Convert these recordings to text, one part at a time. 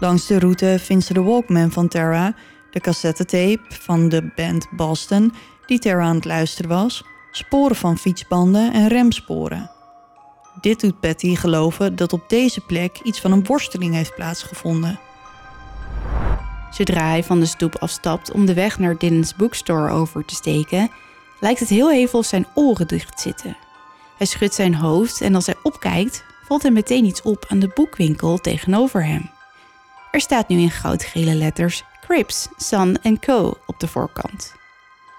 Langs de route vindt ze de Walkman van Tara, de cassettetape van de band Boston die Tara aan het luisteren was, sporen van fietsbanden en remsporen. Dit doet Patty geloven dat op deze plek iets van een worsteling heeft plaatsgevonden. Zodra hij van de stoep afstapt om de weg naar Dylan's bookstore over te steken, lijkt het heel even of zijn oren dicht zitten. Hij schudt zijn hoofd en als hij opkijkt, valt hem meteen iets op aan de boekwinkel tegenover hem. Er staat nu in goudgele letters Crips, Son Co. op de voorkant.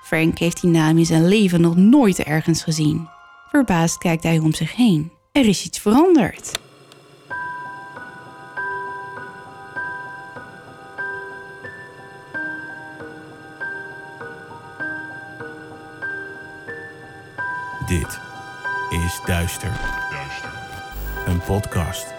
Frank heeft die naam in zijn leven nog nooit ergens gezien. Verbaasd kijkt hij om zich heen. Er is iets veranderd. Dit is Duister. Een podcast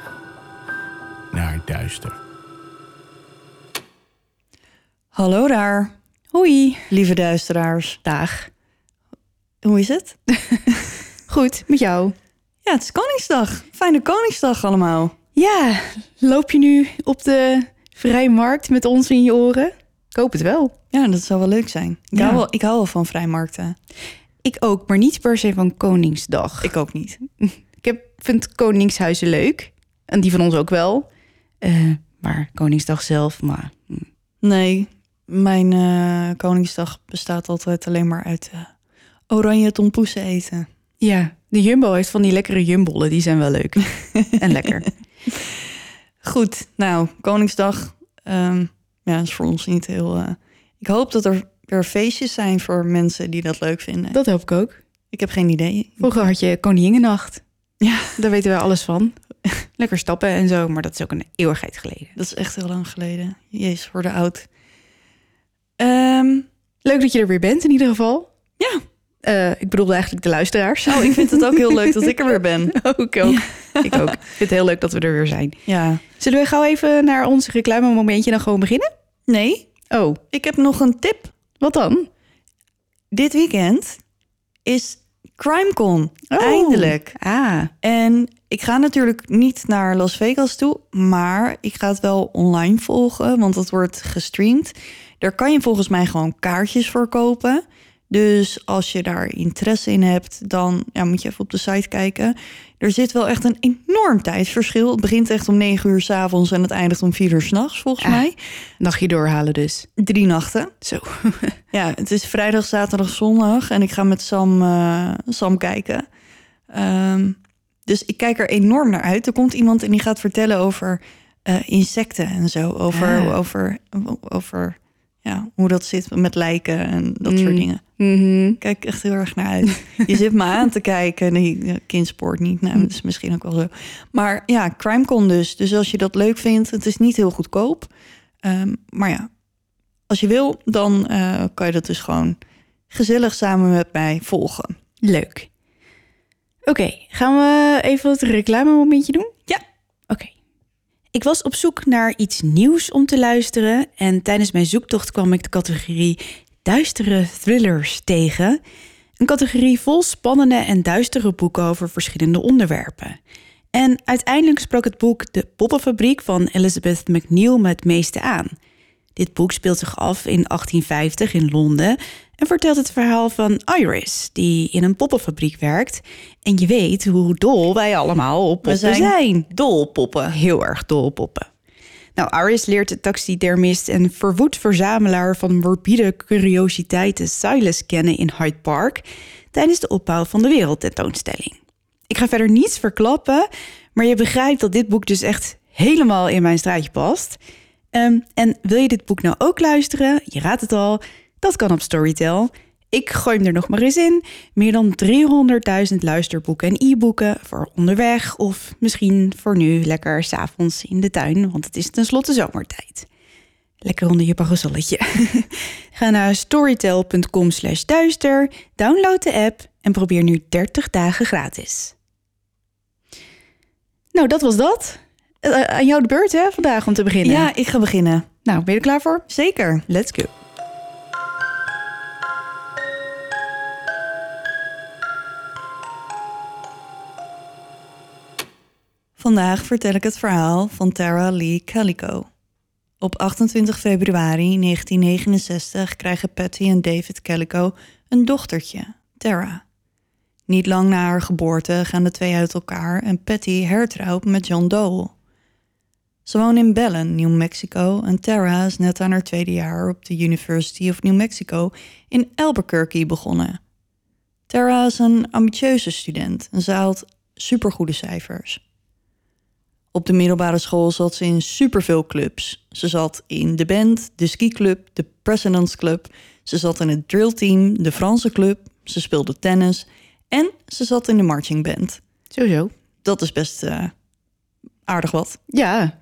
naar duister. Hallo daar, Hoi, lieve duisteraars. dag. Hoe is het? Goed, met jou? Ja, het is Koningsdag. Fijne Koningsdag allemaal. Ja, loop je nu op de vrije markt met ons in je oren? Ik hoop het wel. Ja, dat zou wel leuk zijn. Ik, Ja. hou, wel, ik hou wel van vrijmarkten. Ik ook, maar niet per se van Koningsdag. Ik ook niet. Ik heb, vind Koningshuizen leuk. En die van ons ook wel. Eh, maar Koningsdag zelf, maar... hm. Nee, mijn eh, Koningsdag bestaat altijd alleen maar uit eh, oranje tompoesen eten. Ja, de Jumbo heeft van die lekkere jumbollen. Die zijn wel leuk. en lekker. Goed, nou, Koningsdag ehm, ja, is voor ons niet heel... ik hoop dat er weer feestjes zijn voor mensen die dat leuk vinden. Dat hoop ik ook. Ik heb geen idee. Vroeger had je Koninginnenacht. Ja, Daar weten wij alles van. Lekker stappen en zo, maar dat is ook een eeuwigheid geleden. dat is echt heel lang geleden. Jezus, worden oud. Ehm, Leuk dat je er weer bent in ieder geval. ja, Eh, ik bedoelde eigenlijk de luisteraars. oh, ik vind het ook heel leuk dat ik er weer ben. ook, ook. Ik ook. Ik vind het heel leuk dat we er weer zijn. Ja, Zullen we gauw even naar ons reclame momentje dan gewoon beginnen? nee, Oh, ik heb nog een tip. wat dan? Dit weekend is CrimeCon. Oh. Eindelijk. Ah, En ik ga natuurlijk niet naar Las Vegas toe, maar ik ga het wel online volgen, want het wordt gestreamd. Daar kan je volgens mij gewoon kaartjes voor kopen. Dus als je daar interesse in hebt, dan ja, moet je even op de site kijken. Er zit wel echt een enorm tijdsverschil. Het begint echt om 9 uur s avonds en het eindigt om 4 uur s'nachts, volgens Ah. mij. nachtje doorhalen dus. Drie nachten. Zo. Ja, het is vrijdag, zaterdag, zondag. En ik ga met Sam, eh, Sam kijken. Ehm, dus ik kijk er enorm naar uit. Er komt iemand en die gaat vertellen over eh, insecten en zo. Over, Ah. over, over ja, hoe dat zit met lijken en dat soort Mm. dingen. Ik kijk echt heel erg naar uit. Je zit me aan te kijken. Nee, ja, kindsport niet. Nou, dat is misschien ook wel zo. Maar ja, CrimeCon dus. Dus als je dat leuk vindt, het is niet heel goedkoop. Ehm, maar ja, als je wil, dan eh, kan je dat dus gewoon gezellig samen met mij volgen. Leuk. Oké, gaan we even het reclame momentje doen? Ik was op zoek naar iets nieuws om te luisteren en tijdens mijn zoektocht kwam ik de categorie duistere thrillers tegen. Een categorie vol spannende en duistere boeken over verschillende onderwerpen. En uiteindelijk sprak het boek De Poppenfabriek van Elizabeth McNeil me het meeste aan. Dit boek speelt zich af in 1850 in Londen en vertelt het verhaal van Iris, die in een poppenfabriek werkt. En je weet hoe dol wij allemaal op poppen zijn zijn. Dolpoppen. Heel erg dol op poppen. Nou, Iris leert de taxidermist en verwoed verzamelaar van morbide curiositeiten Silas kennen in Hyde Park tijdens de opbouw van de wereldtentoonstelling. Ik ga verder niets verklappen, maar je begrijpt dat dit boek dus echt helemaal in mijn straatje past. Ehm, en wil je dit boek nou ook luisteren? Je raadt het al, dat kan op Storytel. Ik gooi hem er nog maar eens in. Meer dan 300.000 luisterboeken en e-boeken voor onderweg of misschien voor nu lekker s'avonds in de tuin, want het is tenslotte zomertijd. Lekker onder je parasolletje. Ga naar storytel.com slash duister, download de app en probeer nu 30 dagen gratis. Nou, dat was dat. Uh, aan jou de beurt hè, vandaag om te beginnen. Ja, ik ga beginnen. Nou, ben je er klaar voor? Zeker. Let's go. Vandaag vertel ik het verhaal van Tara Lee Calico. Op 28 februari 1969 krijgen Patty en David Calico een dochtertje, Tara. Niet lang na haar geboorte gaan de twee uit elkaar en Patty hertrouwt met John Dole. Ze wonen in Belen, New Mexico en Tara is net aan haar tweede jaar op de University of New Mexico in Albuquerque begonnen. Tara is een ambitieuze student en ze haalt supergoede cijfers. Op de middelbare school zat ze in superveel clubs. Ze zat in de band, de skiclub, de President's Club. Ze zat in het drillteam, de Franse club. Ze speelde tennis en ze zat in de marchingband. Sowieso. Dat is best uh, aardig wat. Ja.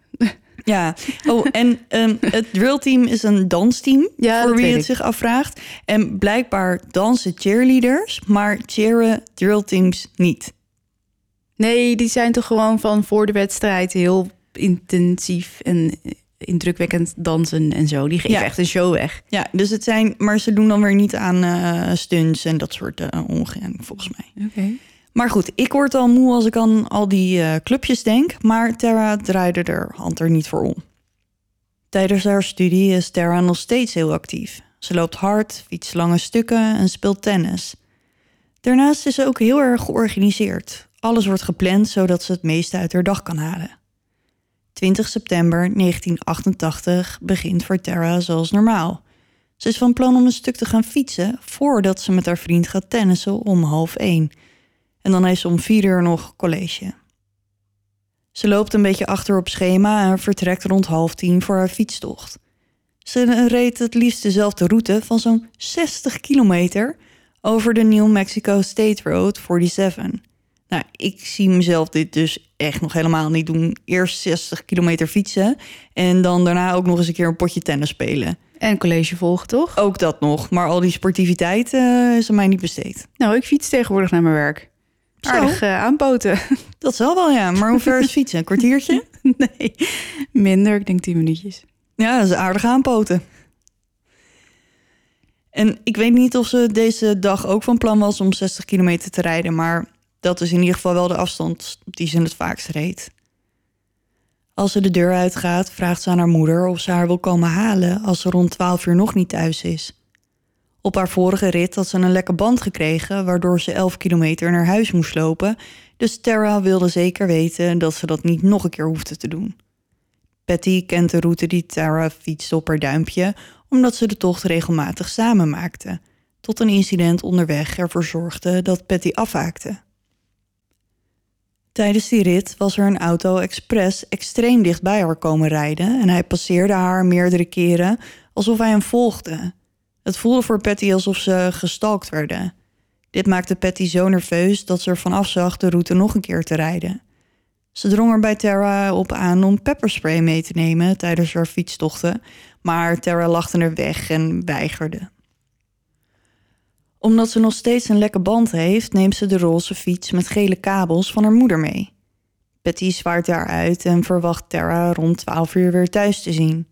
Ja, oh, en um, het drillteam is een dansteam, ja, voor wie het ik. zich afvraagt. En blijkbaar dansen cheerleaders, maar cheeren drillteams niet. Nee, die zijn toch gewoon van voor de wedstrijd heel intensief en indrukwekkend dansen en zo. Die geven Ja. echt een show weg. Ja, dus het zijn, maar ze doen dan weer niet aan eh, stunts en dat soort uh, ongein, volgens mij. Oké. Maar goed, ik word al moe als ik aan al die eh, clubjes denk, maar Tara draaide er hand er niet voor om. Tijdens haar studie is Tara nog steeds heel actief. Ze loopt hard, fietst lange stukken en speelt tennis. Daarnaast is ze ook heel erg georganiseerd. Alles wordt gepland zodat ze het meeste uit haar dag kan halen. 20 september 1988 begint voor Tara zoals normaal. Ze is van plan om een stuk te gaan fietsen voordat ze met haar vriend gaat tennissen om half één. En dan heeft ze om vier uur nog college. Ze loopt een beetje achter op schema en vertrekt rond half tien voor haar fietstocht. Ze reed het liefst dezelfde route van zo'n 60 kilometer over de New Mexico State Road 47. Nou, ik zie mezelf dit dus echt nog helemaal niet doen. Eerst 60 kilometer fietsen en dan daarna ook nog eens een keer een potje tennis spelen. En college volgen, toch? Ook dat nog, maar al die sportiviteit eh, is aan mij niet besteed. Nou, ik fiets tegenwoordig naar mijn werk. Aardig uh, aanpoten. Dat zal wel, ja. Maar hoe ver is fietsen? Een kwartiertje? nee, minder. Ik denk tien minuutjes. Ja, dat is aardig aanpoten. En ik weet niet of ze deze dag ook van plan was om 60 kilometer te rijden, maar dat is in ieder geval wel de afstand die ze het vaakst reed. Als ze de deur uitgaat, vraagt ze aan haar moeder of ze haar wil komen halen als ze rond 12 uur nog niet thuis is. Op haar vorige rit had ze een lekke band gekregen, waardoor ze 11 kilometer naar huis moest lopen. Dus Tara wilde zeker weten dat ze dat niet nog een keer hoefde te doen. Patty kent de route die Tara fietste op haar duimpje, omdat ze de tocht regelmatig samen maakten. Tot een incident onderweg ervoor zorgde dat Patty afhaakte. Tijdens die rit was er een auto expres extreem dicht bij haar komen rijden en hij passeerde haar meerdere keren alsof hij hem volgde. Het voelde voor Patty alsof ze gestalkt werden. Dit maakte Patty zo nerveus dat ze ervan afzag de route nog een keer te rijden. Ze drong er bij Tara op aan om pepperspray mee te nemen tijdens haar fietstochten, maar Tara lachte er weg en weigerde. Omdat ze nog steeds een lekke band heeft, neemt ze de roze fiets met gele kabels van haar moeder mee. Patty zwaait daaruit en verwacht Tara rond 12 uur weer thuis te zien.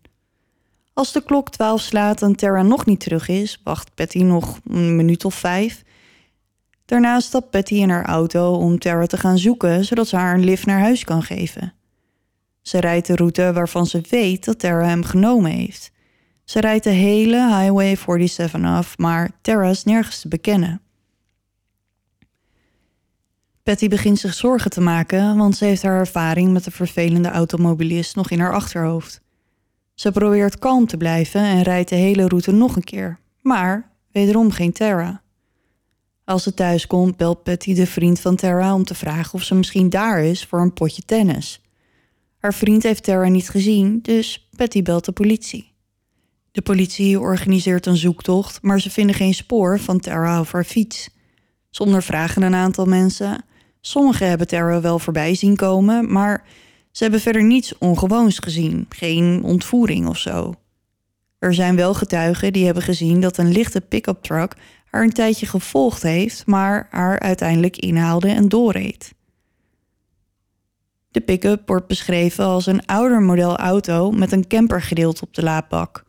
Als de klok 12 slaat en Tara nog niet terug is, wacht Patty nog een minuut of vijf. Daarna stapt Patty in haar auto om Tara te gaan zoeken, zodat ze haar een lift naar huis kan geven. Ze rijdt de route waarvan ze weet dat Tara hem genomen heeft. Ze rijdt de hele Highway 47 af, maar Tara is nergens te bekennen. Patty begint zich zorgen te maken, want ze heeft haar ervaring met de vervelende automobilist nog in haar achterhoofd. Ze probeert kalm te blijven en rijdt de hele route nog een keer, maar wederom geen Tara. Als ze thuis komt, belt Patty de vriend van Tara om te vragen of ze misschien daar is voor een potje tennis. Haar vriend heeft Tara niet gezien, dus Patty belt de politie. De politie organiseert een zoektocht, maar ze vinden geen spoor van Tara of haar fiets. Ze ondervragen een aantal mensen. Sommigen hebben Tara wel voorbij zien komen, maar ze hebben verder niets ongewoons gezien, geen ontvoering of zo. Er zijn wel getuigen die hebben gezien dat een lichte pick-up truck haar een tijdje gevolgd heeft, maar haar uiteindelijk inhaalde en doorreed. De pick-up wordt beschreven als een ouder model auto met een campergedeelte op de laadbak.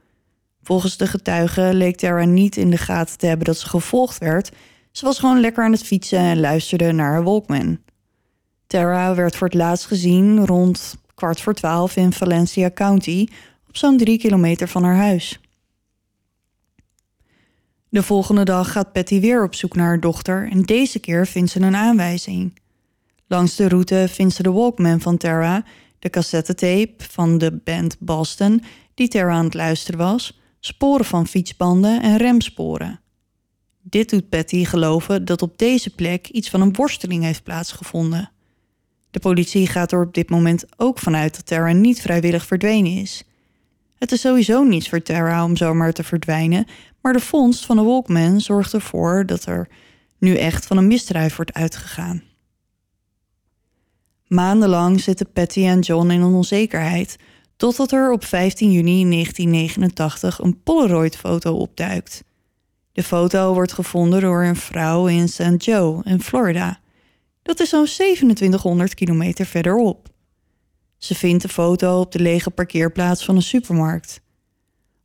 Volgens de getuigen leek Tara niet in de gaten te hebben dat ze gevolgd werd. Ze was gewoon lekker aan het fietsen en luisterde naar haar Walkman. Tara werd voor het laatst gezien rond kwart voor twaalf in Valencia County, op zo'n drie kilometer van haar huis. De volgende dag gaat Patty weer op zoek naar haar dochter en deze keer vindt ze een aanwijzing. Langs de route vindt ze de Walkman van Tara, de cassettetape van de band Boston die Tara aan het luisteren was, sporen van fietsbanden en remsporen. Dit doet Patty geloven dat op deze plek iets van een worsteling heeft plaatsgevonden. De politie gaat er op dit moment ook vanuit dat Tara niet vrijwillig verdwenen is. Het is sowieso niets voor Tara om zomaar te verdwijnen, maar de vondst van de Walkman zorgt ervoor dat er nu echt van een misdrijf wordt uitgegaan. Maandenlang zitten Patty en John in onzekerheid, totdat er op 15 juni 1989 een Polaroid-foto opduikt. De foto wordt gevonden door een vrouw in St. Joe in Florida. Dat is zo'n 2700 kilometer verderop. Ze vindt de foto op de lege parkeerplaats van een supermarkt.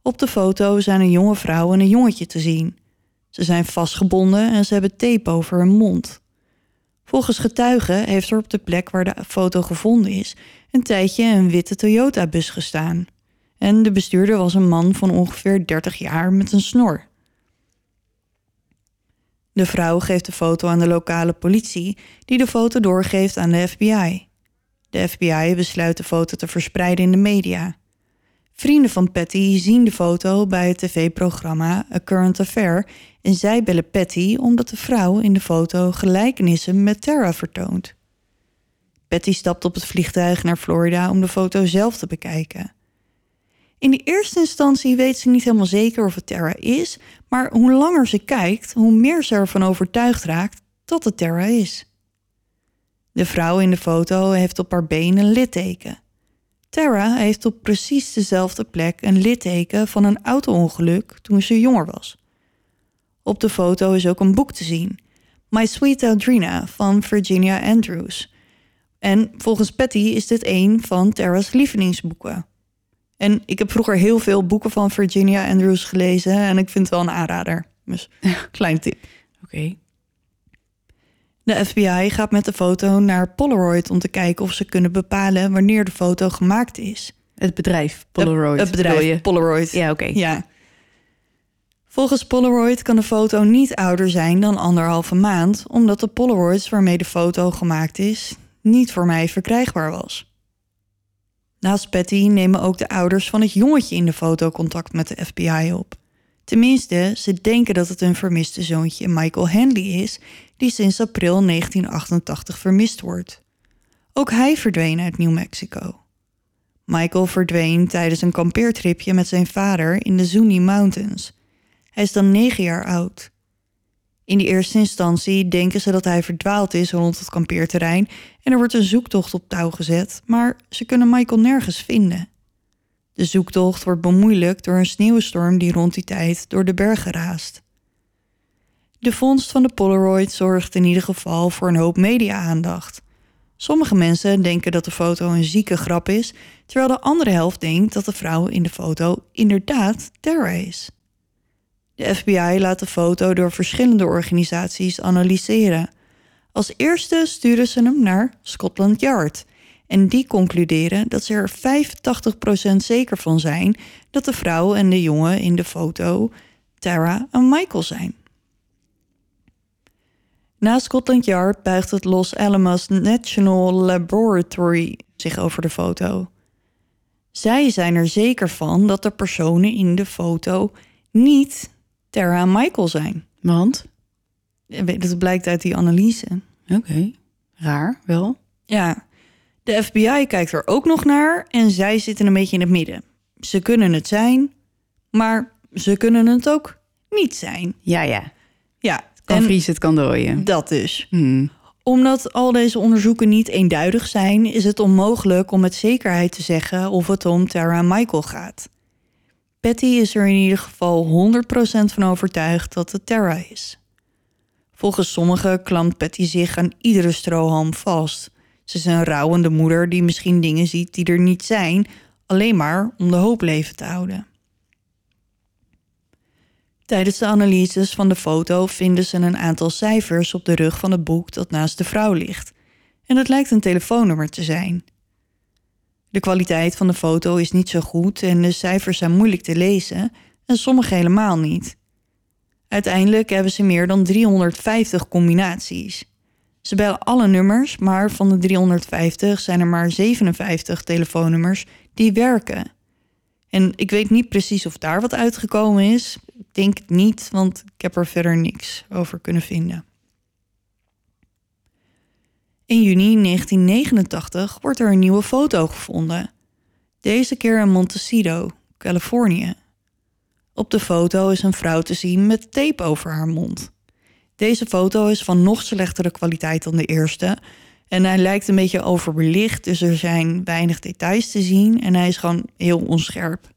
Op de foto zijn een jonge vrouw en een jongetje te zien. Ze zijn vastgebonden en ze hebben tape over hun mond. Volgens getuigen heeft er op de plek waar de foto gevonden is een tijdje een witte Toyota-bus gestaan. En de bestuurder was een man van ongeveer 30 jaar met een snor. De vrouw geeft de foto aan de lokale politie, die de foto doorgeeft aan de FBI. De FBI besluit de foto te verspreiden in de media. Vrienden van Patty zien de foto bij het tv-programma A Current Affair en zij bellen Patty omdat de vrouw in de foto gelijkenissen met Tara vertoont. Patty stapt op het vliegtuig naar Florida om de foto zelf te bekijken. In de eerste instantie weet ze niet helemaal zeker of het Terra is, maar hoe langer ze kijkt, hoe meer ze ervan overtuigd raakt dat het Terra is. De vrouw in de foto heeft op haar been een litteken. Tara heeft op precies dezelfde plek een litteken van een auto-ongeluk toen ze jonger was. Op de foto is ook een boek te zien, My Sweet Audrina van Virginia Andrews. En volgens Patty is dit een van Tara's lievelingsboeken. En ik heb vroeger heel veel boeken van Virginia Andrews gelezen en ik vind het wel een aanrader. Dus klein tip. Oké. De FBI gaat met de foto naar Polaroid om te kijken of ze kunnen bepalen wanneer de foto gemaakt is. Het bedrijf Polaroid. Het bedrijf je? Polaroid. Ja, oké. Ja. Volgens Polaroid kan de foto niet ouder zijn dan anderhalve maand, omdat de Polaroids waarmee de foto gemaakt is niet voor mij verkrijgbaar was. Naast Patty nemen ook de ouders van het jongetje in de foto contact met de FBI op. Tenminste, ze denken dat het hun vermiste zoontje Michael Hanley is, die sinds april 1988 vermist wordt. Ook hij verdween uit New Mexico. Michael verdween tijdens een kampeertripje met zijn vader in de Zuni Mountains. Hij is dan negen jaar oud. In de eerste instantie denken ze dat hij verdwaald is rond het kampeerterrein en er wordt een zoektocht op touw gezet, maar ze kunnen Michael nergens vinden. De zoektocht wordt bemoeilijkt door een sneeuwstorm die rond die tijd door de bergen raast. De vondst van de Polaroid zorgt in ieder geval voor een hoop media-aandacht. Sommige mensen denken dat de foto een zieke grap is, terwijl de andere helft denkt dat de vrouw in de foto inderdaad Tara is. De FBI laat de foto door verschillende organisaties analyseren. Als eerste sturen ze hem naar Scotland Yard. En die concluderen dat ze er 85% zeker van zijn dat de vrouw en de jongen in de foto Tara en Michael zijn. Na Scotland Yard buigt het Los Alamos National Laboratory zich over de foto. Zij zijn er zeker van dat de personen in de foto niet Tara en Michael zijn. Want? Dat blijkt uit die analyse. Oké. Raar, wel. Ja, de FBI kijkt er ook nog naar en zij zitten een beetje in het midden. Ze kunnen het zijn, maar ze kunnen het ook niet zijn. Ja, ja. Ja, Kan en vriezen, het kan dooien. dat dus. Hmm. Omdat al deze onderzoeken niet eenduidig zijn, is het onmogelijk om met zekerheid te zeggen of het om Tara en Michael gaat. Patty is er in ieder geval 100% van overtuigd dat het Tara is. Volgens sommigen klampt Patty zich aan iedere strohalm vast. Ze is een rouwende moeder die misschien dingen ziet die er niet zijn, alleen maar om de hoop leven te houden. Tijdens de analyses van de foto vinden ze een aantal cijfers op de rug van het boek dat naast de vrouw ligt. En het lijkt een telefoonnummer te zijn. De kwaliteit van de foto is niet zo goed en de cijfers zijn moeilijk te lezen en sommige helemaal niet. Uiteindelijk hebben ze meer dan 350 combinaties. Ze bellen alle nummers, maar van de 350 zijn er maar 57 telefoonnummers die werken. En ik weet niet precies of daar wat uitgekomen is. Ik denk het niet, want ik heb er verder niks over kunnen vinden. In juni 1989 wordt er een nieuwe foto gevonden. Deze keer in Montecito, Californië. Op de foto is een vrouw te zien met tape over haar mond. Deze foto is van nog slechtere kwaliteit dan de eerste. En hij lijkt een beetje overbelicht, dus er zijn weinig details te zien en hij is gewoon heel onscherp.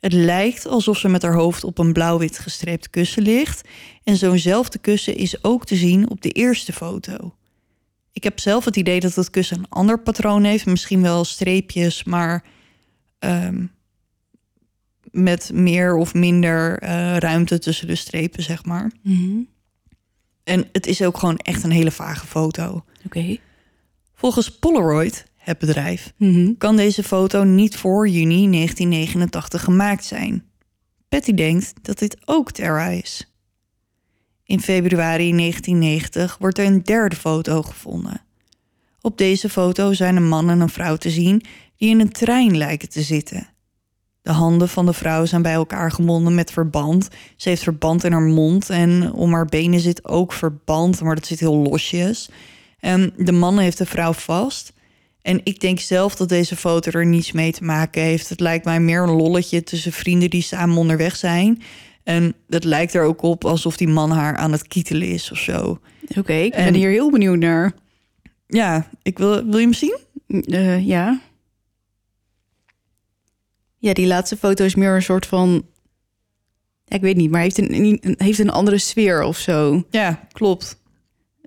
Het lijkt alsof ze met haar hoofd op een blauw-wit gestreept kussen ligt. En zo'nzelfde kussen is ook te zien op de eerste foto. Ik heb zelf het idee dat het kussen een ander patroon heeft. Misschien wel streepjes, maar um, met meer of minder uh, ruimte tussen de strepen, zeg maar. Mm En het is ook gewoon echt een hele vage foto. Oké. Okay. Volgens Polaroid, het bedrijf, Mm -hmm. kan deze foto niet voor juni 1989 gemaakt zijn. Patty denkt dat dit ook Terra is. In februari 1990 wordt er een derde foto gevonden. Op deze foto zijn een man en een vrouw te zien die in een trein lijken te zitten. De handen van de vrouw zijn bij elkaar gebonden met verband. Ze heeft verband in haar mond en om haar benen zit ook verband, maar dat zit heel losjes. En de man heeft de vrouw vast. En ik denk zelf dat deze foto er niets mee te maken heeft. Het lijkt mij meer een lolletje tussen vrienden die samen onderweg zijn. En het lijkt er ook op alsof die man haar aan het kietelen is of zo. Oké, okay, ik En- ben hier heel benieuwd naar. Ja, ik wil, wil je hem zien? Eh, ja. Ja, die laatste foto is meer een soort van... Ja, ik weet niet, maar heeft een, een- heeft een andere sfeer of zo. Ja, klopt.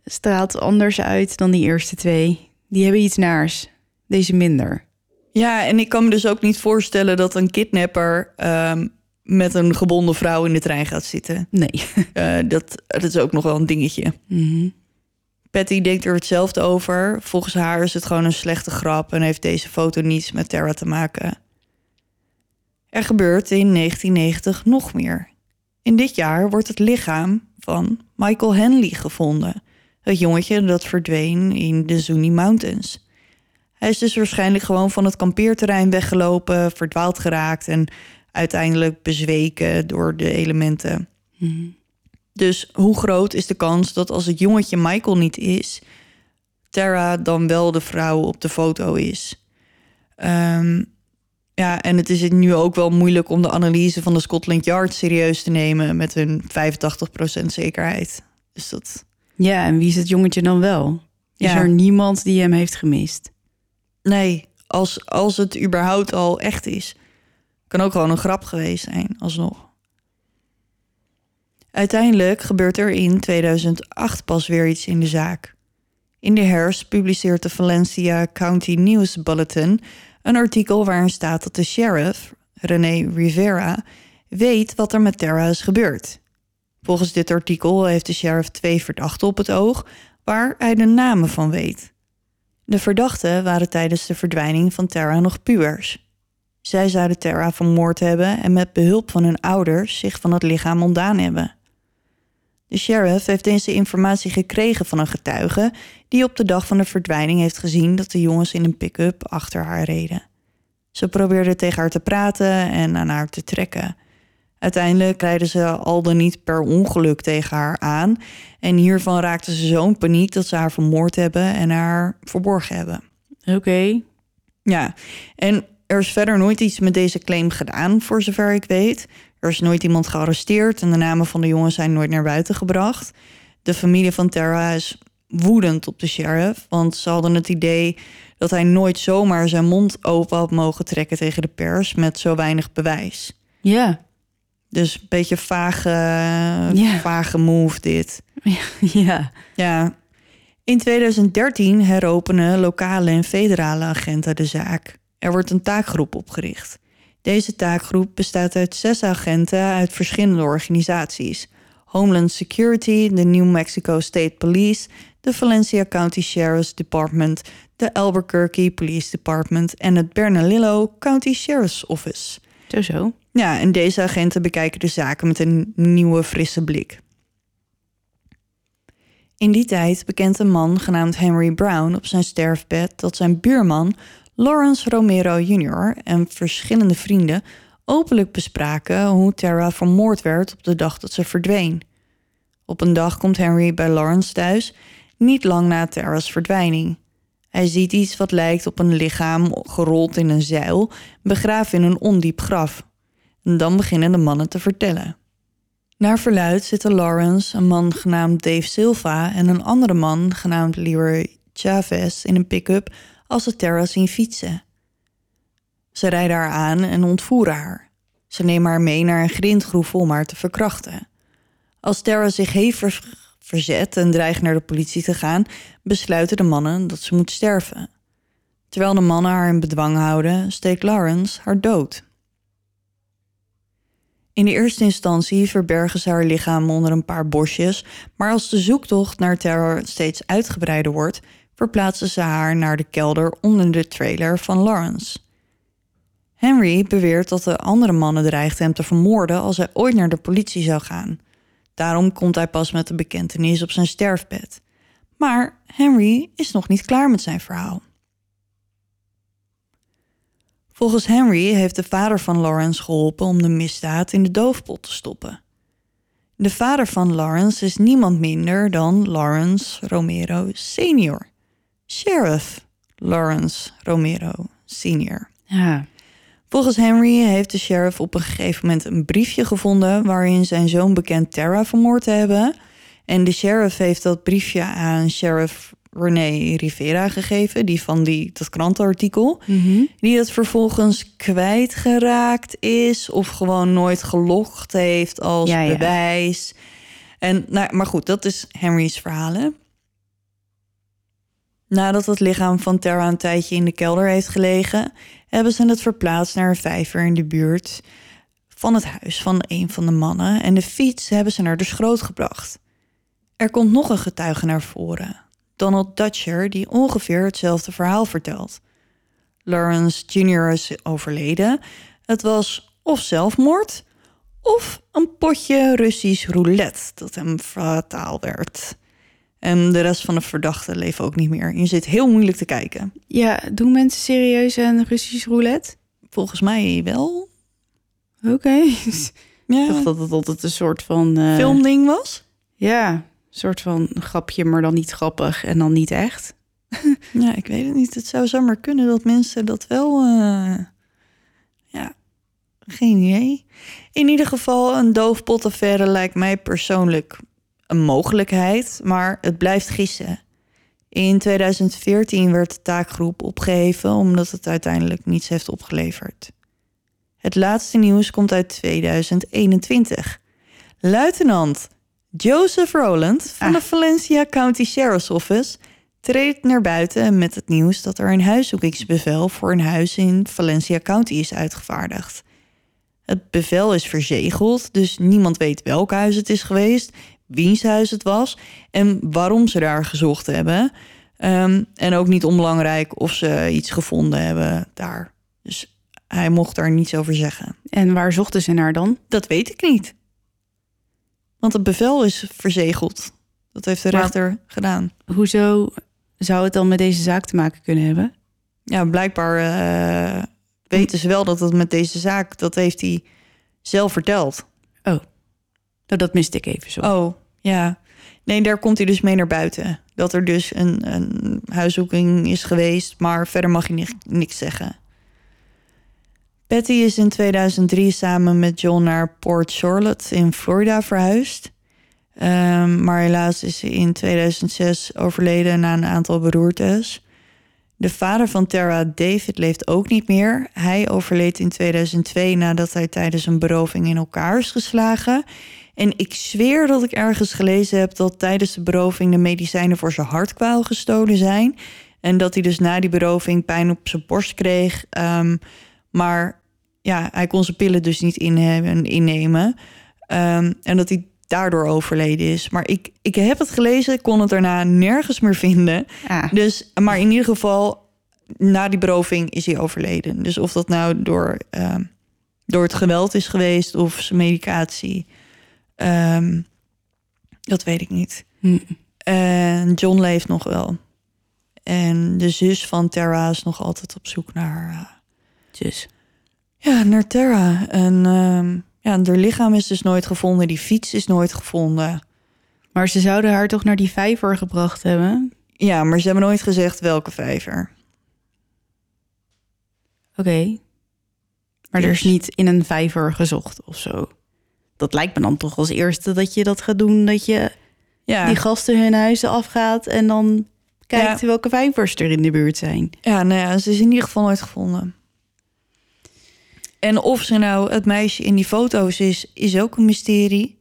Straalt anders uit dan die eerste twee. Die hebben iets naars. Deze minder. Ja, en ik kan me dus ook niet voorstellen dat een kidnapper ehm, met een gebonden vrouw in de trein gaat zitten. Nee. Eh, dat, dat is ook nog wel een dingetje. Mhm. Patty denkt er hetzelfde over. Volgens haar is het gewoon een slechte grap en heeft deze foto niets met Tara te maken. Er gebeurt in 1990 nog meer. In dit jaar wordt het lichaam van Michael Henley gevonden. Het jongetje dat verdween in de Zuni Mountains. Hij is dus waarschijnlijk gewoon van het kampeerterrein weggelopen, verdwaald geraakt en uiteindelijk bezweken door de elementen. Mhm. Dus hoe groot is de kans dat als het jongetje Michael niet is, Tara dan wel de vrouw op de foto is? Ehm, ja, en het is nu ook wel moeilijk om de analyse van de Scotland Yard serieus te nemen met hun 85% zekerheid. Dus dat. Ja, en wie is het jongetje dan wel? Is Ja. er niemand die hem heeft gemist? Nee, als, als het überhaupt al echt is. Kan ook gewoon een grap geweest zijn, alsnog. Uiteindelijk gebeurt er in 2008 pas weer iets in de zaak. In de herfst publiceert de Valencia County News Bulletin een artikel waarin staat dat de sheriff, René Rivera, weet wat er met Tara is gebeurd. Volgens dit artikel heeft de sheriff twee verdachten op het oog waar hij de namen van weet. De verdachten waren tijdens de verdwijning van Tara nog pubers. Zij zouden Tara vermoord hebben en met behulp van hun ouders zich van het lichaam ontdaan hebben. De sheriff heeft deze informatie gekregen van een getuige die op de dag van de verdwijning heeft gezien dat de jongens in een pick-up achter haar reden. Ze probeerden tegen haar te praten en aan haar te trekken. Uiteindelijk rijden ze al dan niet per ongeluk tegen haar aan. En hiervan raakten ze zo in paniek dat ze haar vermoord hebben en haar verborgen hebben. Oké. Ja, en er is verder nooit iets met deze claim gedaan, voor zover ik weet. Er is nooit iemand gearresteerd en de namen van de jongens zijn nooit naar buiten gebracht. De familie van Tara is woedend op de sheriff, want ze hadden het idee dat hij nooit zomaar zijn mond open had mogen trekken tegen de pers met zo weinig bewijs. Ja. Dus een beetje vage, vage move dit. Ja. Ja. In 2013 heropenen lokale en federale agenten de zaak. Er wordt een taakgroep opgericht. Deze taakgroep bestaat uit zes agenten uit verschillende organisaties: Homeland Security, de New Mexico State Police, de Valencia County Sheriff's Department, de Albuquerque Police Department en het Bernalillo County Sheriff's Office. Zo zo. Ja, en deze agenten bekijken de zaken met een nieuwe, frisse blik. In die tijd bekent een man genaamd Henry Brown op zijn sterfbed dat zijn buurman Lawrence Romero Jr. en verschillende vrienden openlijk bespraken hoe Tara vermoord werd op de dag dat ze verdween. Op een dag komt Henry bij Lawrence thuis, niet lang na Tara's verdwijning. Hij ziet iets wat lijkt op een lichaam gerold in een zeil, begraven in een ondiep graf. En dan beginnen de mannen te vertellen. Naar verluid zitten Lawrence, een man genaamd Dave Silva en een andere man genaamd Leroy Chavez in een pick-up als ze Tara zien fietsen. Ze rijden haar aan en ontvoeren haar. Ze nemen haar mee naar een grindgroef om haar te verkrachten. Als Tara zich hevig verzet en dreigt naar de politie te gaan, besluiten de mannen dat ze moet sterven. Terwijl de mannen haar in bedwang houden, steekt Lawrence haar dood. In de eerste instantie verbergen ze haar lichaam onder een paar bosjes, maar als de zoektocht naar Tara steeds uitgebreider wordt, verplaatsen ze haar naar de kelder onder de trailer van Lawrence. Henry beweert dat de andere mannen dreigden hem te vermoorden als hij ooit naar de politie zou gaan. Daarom komt hij pas met de bekentenis op zijn sterfbed. Maar Henry is nog niet klaar met zijn verhaal. Volgens Henry heeft de vader van Lawrence geholpen om de misdaad in de doofpot te stoppen. De vader van Lawrence is niemand minder dan Lawrence Romero Sr. Sheriff Lawrence Romero Sr. Ja. Volgens Henry heeft de sheriff op een gegeven moment een briefje gevonden waarin zijn zoon bekend Tara vermoord te hebben. En de sheriff heeft dat briefje aan sheriff René Rivera gegeven, die van die, dat krantenartikel. Die het vervolgens kwijtgeraakt is of gewoon nooit gelogd heeft als Ja, ja. bewijs. En, nou, maar goed, dat is Henry's verhalen. Nadat het lichaam van Tara een tijdje in de kelder heeft gelegen, hebben ze het verplaatst naar een vijver in de buurt van het huis van een van de mannen en de fiets hebben ze naar de schroot gebracht. Er komt nog een getuige naar voren, Donald Dutcher, die ongeveer hetzelfde verhaal vertelt. Lawrence Jr. is overleden. Het was of zelfmoord of een potje Russisch roulette dat hem fataal werd. En de rest van de verdachten leven ook niet meer. Je zit heel moeilijk te kijken. Ja, doen mensen serieus een Russisch roulette? Volgens mij wel. Oké. Ja, Ik dacht dat het altijd een soort van... eh, filmding was. Ja, een soort van grapje, maar dan niet grappig en dan niet echt. Ja, ik weet het niet. Het zou zomaar kunnen dat mensen dat wel. eh, ja, geen idee. In ieder geval, een doofpotaffaire lijkt mij persoonlijk een mogelijkheid, maar het blijft gissen. In 2014 werd de taakgroep opgeheven omdat het uiteindelijk niets heeft opgeleverd. Het laatste nieuws komt uit 2021. Luitenant Joseph Rowland van de Valencia County Sheriff's Office treedt naar buiten met het nieuws dat er een huiszoekingsbevel voor een huis in Valencia County is uitgevaardigd. Het bevel is verzegeld, dus niemand weet welk huis het is geweest, wiens huis het was en waarom ze daar gezocht hebben. Ehm, en ook niet onbelangrijk of ze iets gevonden hebben daar. Dus hij mocht daar niets over zeggen. En waar zochten ze naar dan? Dat weet ik niet. Want het bevel is verzegeld. Dat heeft de Maar- rechter gedaan. Hoezo zou het dan met deze zaak te maken kunnen hebben? Ja, blijkbaar eh, weten ze wel dat het met deze zaak, dat heeft hij zelf verteld. Nou, dat miste ik even zo. Oh, ja. Nee, daar komt hij dus mee naar buiten. Dat er dus een, een huiszoeking is geweest, maar verder mag ni- niks zeggen. Patty is in 2003 samen met John naar Port Charlotte in Florida verhuisd. Ehm, maar helaas is ze in 2006 overleden na een aantal beroertes. De vader van Tara, David, leeft ook niet meer. Hij overleed in 2002 nadat hij tijdens een beroving in elkaar is geslagen. En ik zweer dat ik ergens gelezen heb dat tijdens de beroving de medicijnen voor zijn hartkwaal gestolen zijn. En dat hij dus na die beroving pijn op zijn borst kreeg. Ehm, maar ja, hij kon zijn pillen dus niet innemen. Um, en dat hij daardoor overleden is. Maar ik, ik heb het gelezen, ik kon het daarna nergens meer vinden. Ah. Dus, maar in ieder geval, na die beroving is hij overleden. Dus of dat nou door, ehm, door het geweld is geweest of zijn medicatie, ehm, dat weet ik niet. Hm. En John leeft nog wel. En de zus van Terra is nog altijd op zoek naar. Uh, zus. Ja, naar Terra. En um, ja, haar lichaam is dus nooit gevonden. Die fiets is nooit gevonden. Maar ze zouden haar toch naar die vijver gebracht hebben? Ja, maar ze hebben nooit gezegd welke vijver. Oké. Maar er is dus- niet in een vijver gezocht of zo. Dat lijkt me dan toch als eerste dat je dat gaat doen. Dat je ja. die gasten hun huizen afgaat en dan kijkt welke vijvers er in de buurt zijn. Ja, nou ja, ze is in ieder geval nooit gevonden. En of ze nou het meisje in die foto's is, is ook een mysterie.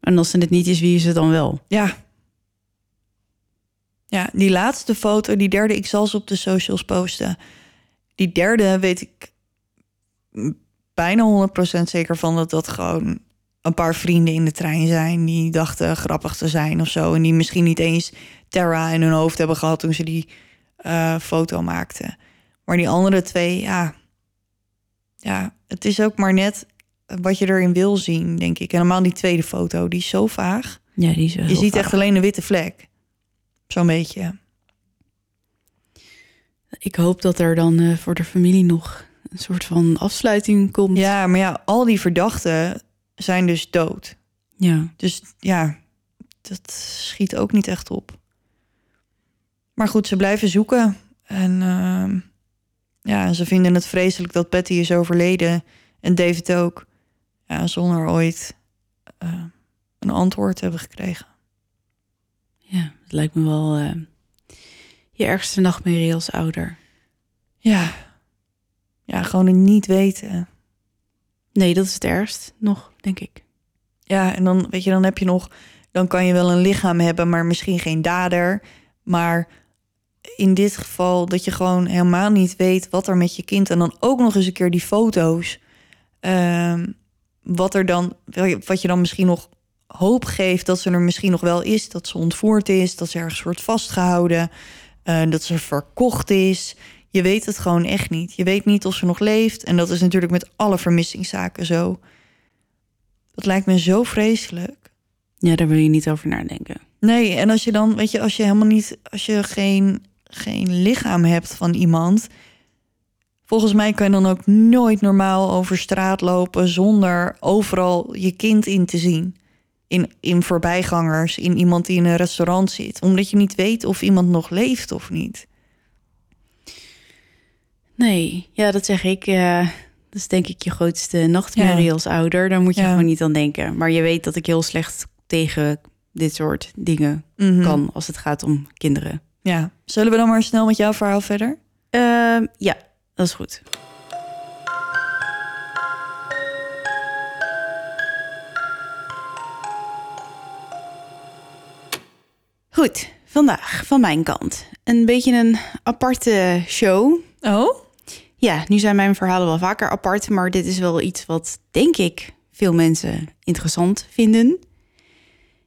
En als ze het niet is, wie is het dan wel? Ja. Ja, die laatste foto, die derde, ik zal ze op de socials posten. Die derde weet ik bijna 100% zeker van dat dat gewoon een paar vrienden in de trein zijn die dachten grappig te zijn of zo. En die misschien niet eens Terra in hun hoofd hebben gehad toen ze die uh, foto maakten. Maar die andere twee, ja, ja, het is ook maar net wat je erin wil zien, denk ik. En normaal die tweede foto, die is zo vaag. Ja, die is Je ziet echt alleen een witte vlek. Zo'n beetje. Ik hoop dat er dan uh, voor de familie nog een soort van afsluiting komt. Ja, maar ja, al die verdachten zijn dus dood. Ja. Dus ja, dat schiet ook niet echt op. Maar goed, ze blijven zoeken. En uh, ja, ze vinden het vreselijk dat Betty is overleden. En David ook. Ja, zonder ooit uh, een antwoord hebben gekregen. Ja, het lijkt me wel uh, je ergste nachtmerrie als ouder. Ja. Ja, gewoon het niet weten. Nee, dat is het ergst nog, denk ik. Ja, en dan weet je, dan heb je nog, dan kan je wel een lichaam hebben, maar misschien geen dader. Maar in dit geval dat je gewoon helemaal niet weet wat er met je kind en dan ook nog eens een keer die foto's. Uh, wat er dan, wat je dan misschien nog hoop geeft dat ze er misschien nog wel is, dat ze ontvoerd is, dat ze ergens wordt vastgehouden, uh, dat ze verkocht is. Je weet het gewoon echt niet. Je weet niet of ze nog leeft. En dat is natuurlijk met alle vermissingszaken zo. Dat lijkt me zo vreselijk. Ja, daar wil je niet over nadenken. Nee, en als je dan, weet je, als je helemaal niet, als je geen geen lichaam hebt van iemand. Volgens mij kan je dan ook nooit normaal over straat lopen zonder overal je kind in te zien. In, in voorbijgangers, in iemand die in een restaurant zit. Omdat je niet weet of iemand nog leeft of niet. Nee, ja, dat zeg ik. Uh, dat is denk ik je grootste nachtmerrie als ouder. Daar moet je gewoon niet aan denken. Maar je weet dat ik heel slecht tegen dit soort dingen mhm. kan als het gaat om kinderen. Ja, zullen we dan maar snel met jouw verhaal verder? Uh, ja, dat is goed. Goed, vandaag van mijn kant. Een beetje een aparte show. Oh? Ja, nu zijn mijn verhalen wel vaker apart, maar dit is wel iets wat denk ik veel mensen interessant vinden.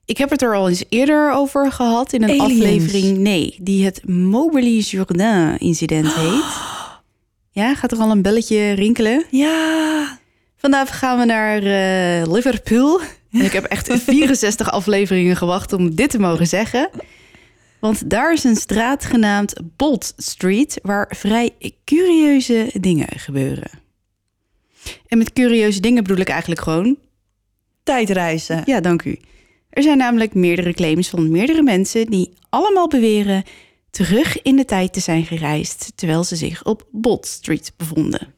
Ik heb het er al eens eerder over gehad in een aflevering. Nee, die het Moberly Jourdain incident heet. Ja, gaat er al een belletje rinkelen? Ja. Vandaag gaan we naar uh, Liverpool. En ik heb echt 64 afleveringen gewacht om dit te mogen zeggen. Want daar is een straat genaamd Bolt Street, waar vrij curieuze dingen gebeuren. En met curieuze dingen bedoel ik eigenlijk gewoon. Tijdreizen. Ja, dank u. Er zijn namelijk meerdere claims van meerdere mensen die allemaal beweren terug in de tijd te zijn gereisd terwijl ze zich op Bot Street bevonden.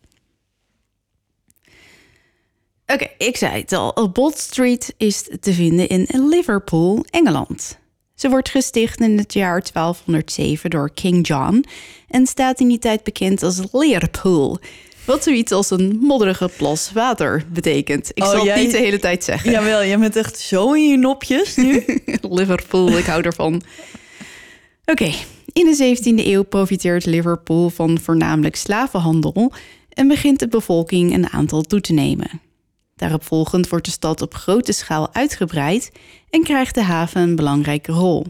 Oké, ik zei het al. Bot Street is te vinden in Liverpool, Engeland. Ze wordt gesticht in het jaar 1207 door King John en staat in die tijd bekend als Leerpool. Wat zoiets als een modderige plas water betekent. Ik Oh, zal het jij- niet de hele tijd zeggen. Jawel, je bent echt zo in je nopjes nu. Liverpool, ik hou ervan. Oké, in de 17e eeuw profiteert Liverpool van voornamelijk slavenhandel en begint de bevolking een aantal toe te nemen. Daaropvolgend wordt de stad op grote schaal uitgebreid en krijgt de haven een belangrijke rol.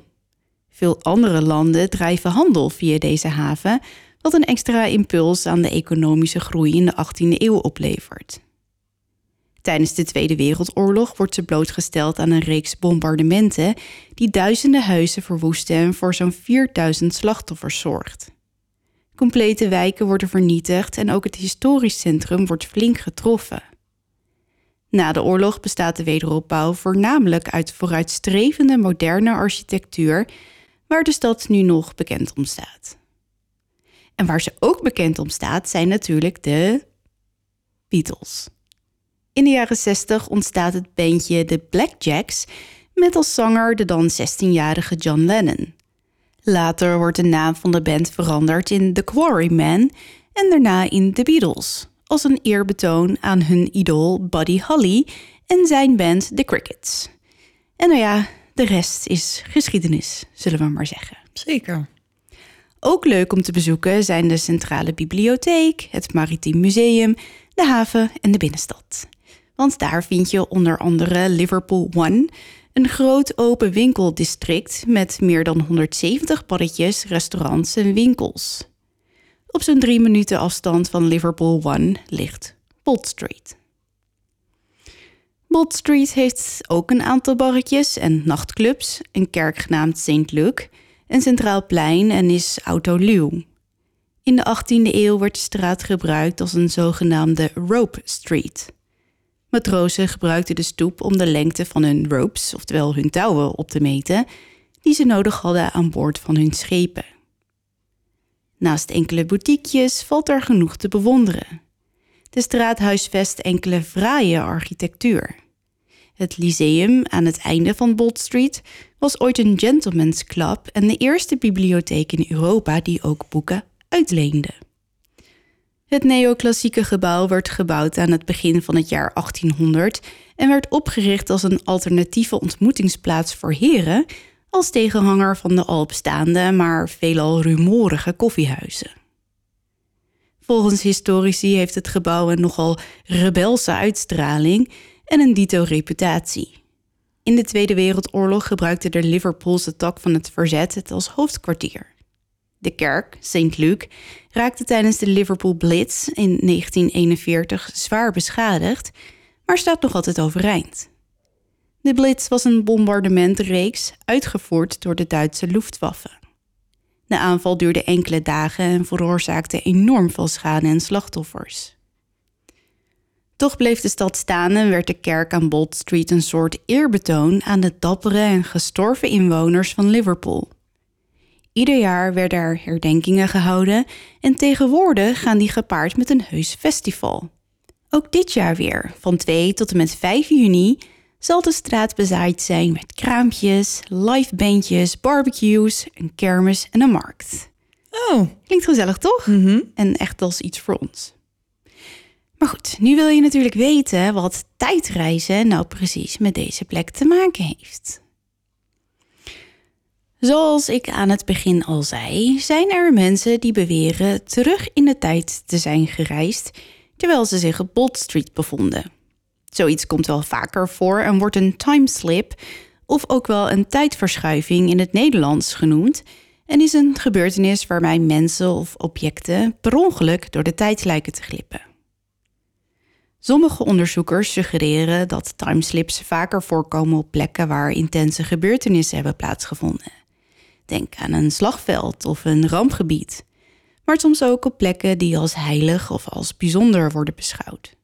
Veel andere landen drijven handel via deze haven, wat een extra impuls aan de economische groei in de 18e eeuw oplevert. Tijdens de Tweede Wereldoorlog wordt ze blootgesteld aan een reeks bombardementen die duizenden huizen verwoesten en voor zo'n 4000 slachtoffers zorgt. Complete wijken worden vernietigd en ook het historisch centrum wordt flink getroffen. Na de oorlog bestaat de wederopbouw voornamelijk uit vooruitstrevende moderne architectuur, waar de stad nu nog bekend om staat. En waar ze ook bekend om staat zijn natuurlijk de Beatles. In de jaren 60 ontstaat het bandje de Blackjacks met als zanger de dan 16-jarige John Lennon. Later wordt de naam van de band veranderd in The Quarrymen en daarna in The Beatles, als een eerbetoon aan hun idool Buddy Holly en zijn band The Crickets. En nou ja, de rest is geschiedenis, zullen we maar zeggen. Zeker. Ook leuk om te bezoeken zijn de Centrale Bibliotheek, het Maritiem Museum, de haven en de binnenstad. Want daar vind je onder andere Liverpool One, een groot open winkeldistrict met meer dan 170 paddetjes, restaurants en winkels. Op zo'n drie minuten afstand van Liverpool One ligt Bond Street. Bond Street heeft ook een aantal barretjes en nachtclubs, een kerk genaamd St. Luke, een centraal plein en is autoluw. In de 18e eeuw werd de straat gebruikt als een zogenaamde rope street. Matrozen gebruikten de stoep om de lengte van hun ropes, oftewel hun touwen, op te meten, die ze nodig hadden aan boord van hun schepen. Naast enkele boutiquejes valt er genoeg te bewonderen. De straat huisvest enkele fraaie architectuur. Het Lyceum aan het einde van Bold Street was ooit een gentleman's club en de eerste bibliotheek in Europa die ook boeken uitleende. Het neoclassieke gebouw werd gebouwd aan het begin van het jaar 1800 en werd opgericht als een alternatieve ontmoetingsplaats voor heren, als tegenhanger van de al bestaande, maar veelal rumoerige koffiehuizen. Volgens historici heeft het gebouw een nogal rebelse uitstraling en een dito reputatie. In de Tweede Wereldoorlog gebruikte de Liverpoolse tak van het verzet het als hoofdkwartier. De kerk, St. Luke, raakte tijdens de Liverpool Blitz in 1941 zwaar beschadigd, maar staat nog altijd overeind. De Blitz was een bombardementreeks uitgevoerd door de Duitse Luftwaffe. De aanval duurde enkele dagen en veroorzaakte enorm veel schade en slachtoffers. Toch bleef de stad staan en werd de kerk aan Bold Street een soort eerbetoon aan de dappere en gestorven inwoners van Liverpool. Ieder jaar werden er herdenkingen gehouden en tegenwoordig gaan die gepaard met een heus festival. Ook dit jaar weer, van 2 tot en met 5 juni, zal de straat bezaaid zijn met kraampjes, live bandjes, barbecues, een kermis en een markt. Oh, Klinkt gezellig, toch? mhm. En echt als iets voor ons. Maar goed, nu wil je natuurlijk weten wat tijdreizen nou precies met deze plek te maken heeft. Zoals ik aan het begin al zei, zijn er mensen die beweren terug in de tijd te zijn gereisd terwijl ze zich op Bold Street bevonden. Zoiets komt wel vaker voor en wordt een timeslip of ook wel een tijdverschuiving in het Nederlands genoemd en is een gebeurtenis waarbij mensen of objecten per ongeluk door de tijd lijken te glippen. Sommige onderzoekers suggereren dat timeslips vaker voorkomen op plekken waar intense gebeurtenissen hebben plaatsgevonden. Denk aan een slagveld of een rampgebied, maar soms ook op plekken die als heilig of als bijzonder worden beschouwd.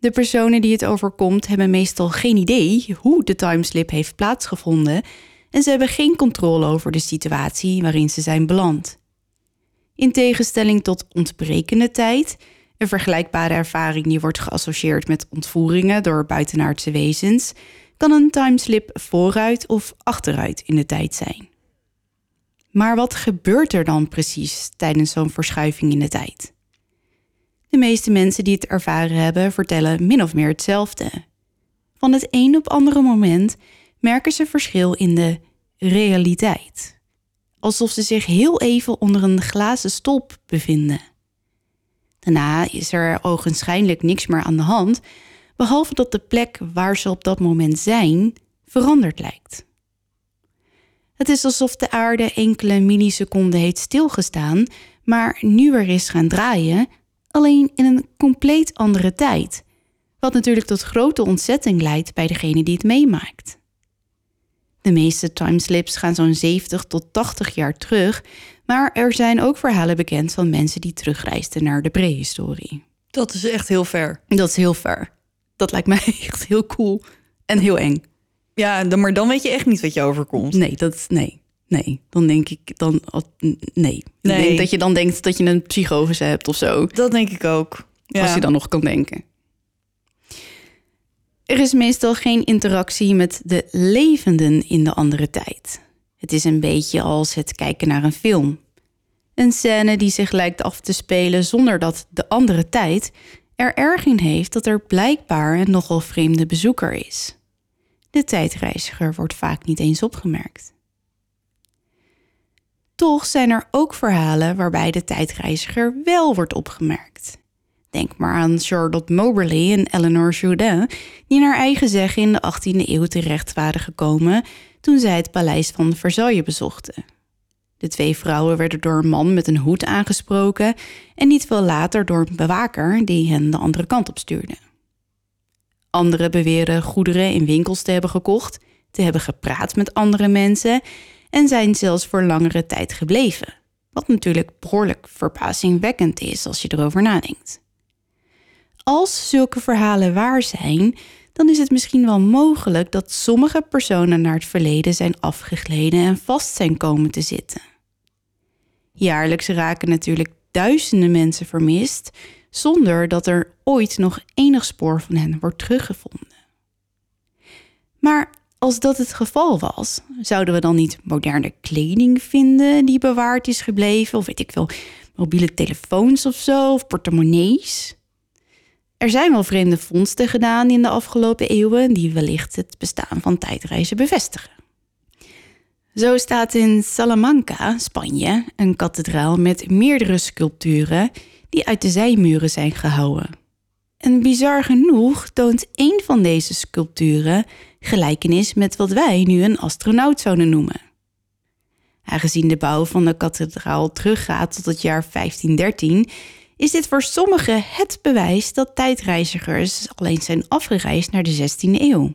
De personen die het overkomt hebben meestal geen idee hoe de timeslip heeft plaatsgevonden en ze hebben geen controle over de situatie waarin ze zijn beland. In tegenstelling tot ontbrekende tijd, een vergelijkbare ervaring die wordt geassocieerd met ontvoeringen door buitenaardse wezens, kan een timeslip vooruit of achteruit in de tijd zijn. Maar wat gebeurt er dan precies tijdens zo'n verschuiving in de tijd? De meeste mensen die het ervaren hebben vertellen min of meer hetzelfde. Van het een op andere moment merken ze verschil in de realiteit. Alsof ze zich heel even onder een glazen stolp bevinden. Daarna is er ogenschijnlijk niks meer aan de hand, behalve dat de plek waar ze op dat moment zijn veranderd lijkt. Het is alsof de aarde enkele milliseconden heeft stilgestaan, maar nu weer is gaan draaien, alleen in een compleet andere tijd. Wat natuurlijk tot grote ontzetting leidt bij degene die het meemaakt. De meeste timeslips gaan zo'n 70 tot 80 jaar terug, maar er zijn ook verhalen bekend van mensen die terugreisden naar de prehistorie. Dat is echt heel ver. Dat is heel ver. Dat lijkt mij echt heel cool en heel eng. Ja, maar dan weet je echt niet wat je overkomt. Nee, dat nee. Nee, dan denk ik dan nee. Ik Nee. denk dat je dan denkt dat je een psychose hebt of zo. Dat denk ik ook. Ja. Als je dan nog kan denken. Er is meestal geen interactie met de levenden in de andere tijd. Het is een beetje als het kijken naar een film. Een scène die zich lijkt af te spelen zonder dat de andere tijd er erg in heeft dat er blijkbaar een nogal vreemde bezoeker is. De tijdreiziger wordt vaak niet eens opgemerkt. Toch zijn er ook verhalen waarbij de tijdreiziger wel wordt opgemerkt. Denk maar aan Charlotte Moberly en Eleanor Jourdain, die naar eigen zeggen in de 18e eeuw terecht waren gekomen toen zij het paleis van Versailles bezochten. De twee vrouwen werden door een man met een hoed aangesproken en niet veel later door een bewaker die hen de andere kant op stuurde. Anderen beweren goederen in winkels te hebben gekocht, te hebben gepraat met andere mensen en zijn zelfs voor langere tijd gebleven. Wat natuurlijk behoorlijk verbazingwekkend is als je erover nadenkt. Als zulke verhalen waar zijn, dan is het misschien wel mogelijk dat sommige personen naar het verleden zijn afgegleden en vast zijn komen te zitten. Jaarlijks raken natuurlijk duizenden mensen vermist, zonder dat er ooit nog enig spoor van hen wordt teruggevonden. Maar als dat het geval was, zouden we dan niet moderne kleding vinden die bewaard is gebleven, of weet ik veel, mobiele telefoons of zo, of portemonnees? Er zijn wel vreemde vondsten gedaan in de afgelopen eeuwen die wellicht het bestaan van tijdreizen bevestigen. Zo staat in Salamanca, Spanje, een kathedraal met meerdere sculpturen die uit de zijmuren zijn gehouwen. En bizar genoeg toont één van deze sculpturen gelijkenis met wat wij nu een astronaut zouden noemen. Aangezien de bouw van de kathedraal teruggaat tot het jaar 1513, is dit voor sommigen het bewijs dat tijdreizigers alleen zijn afgereisd naar de 16e eeuw.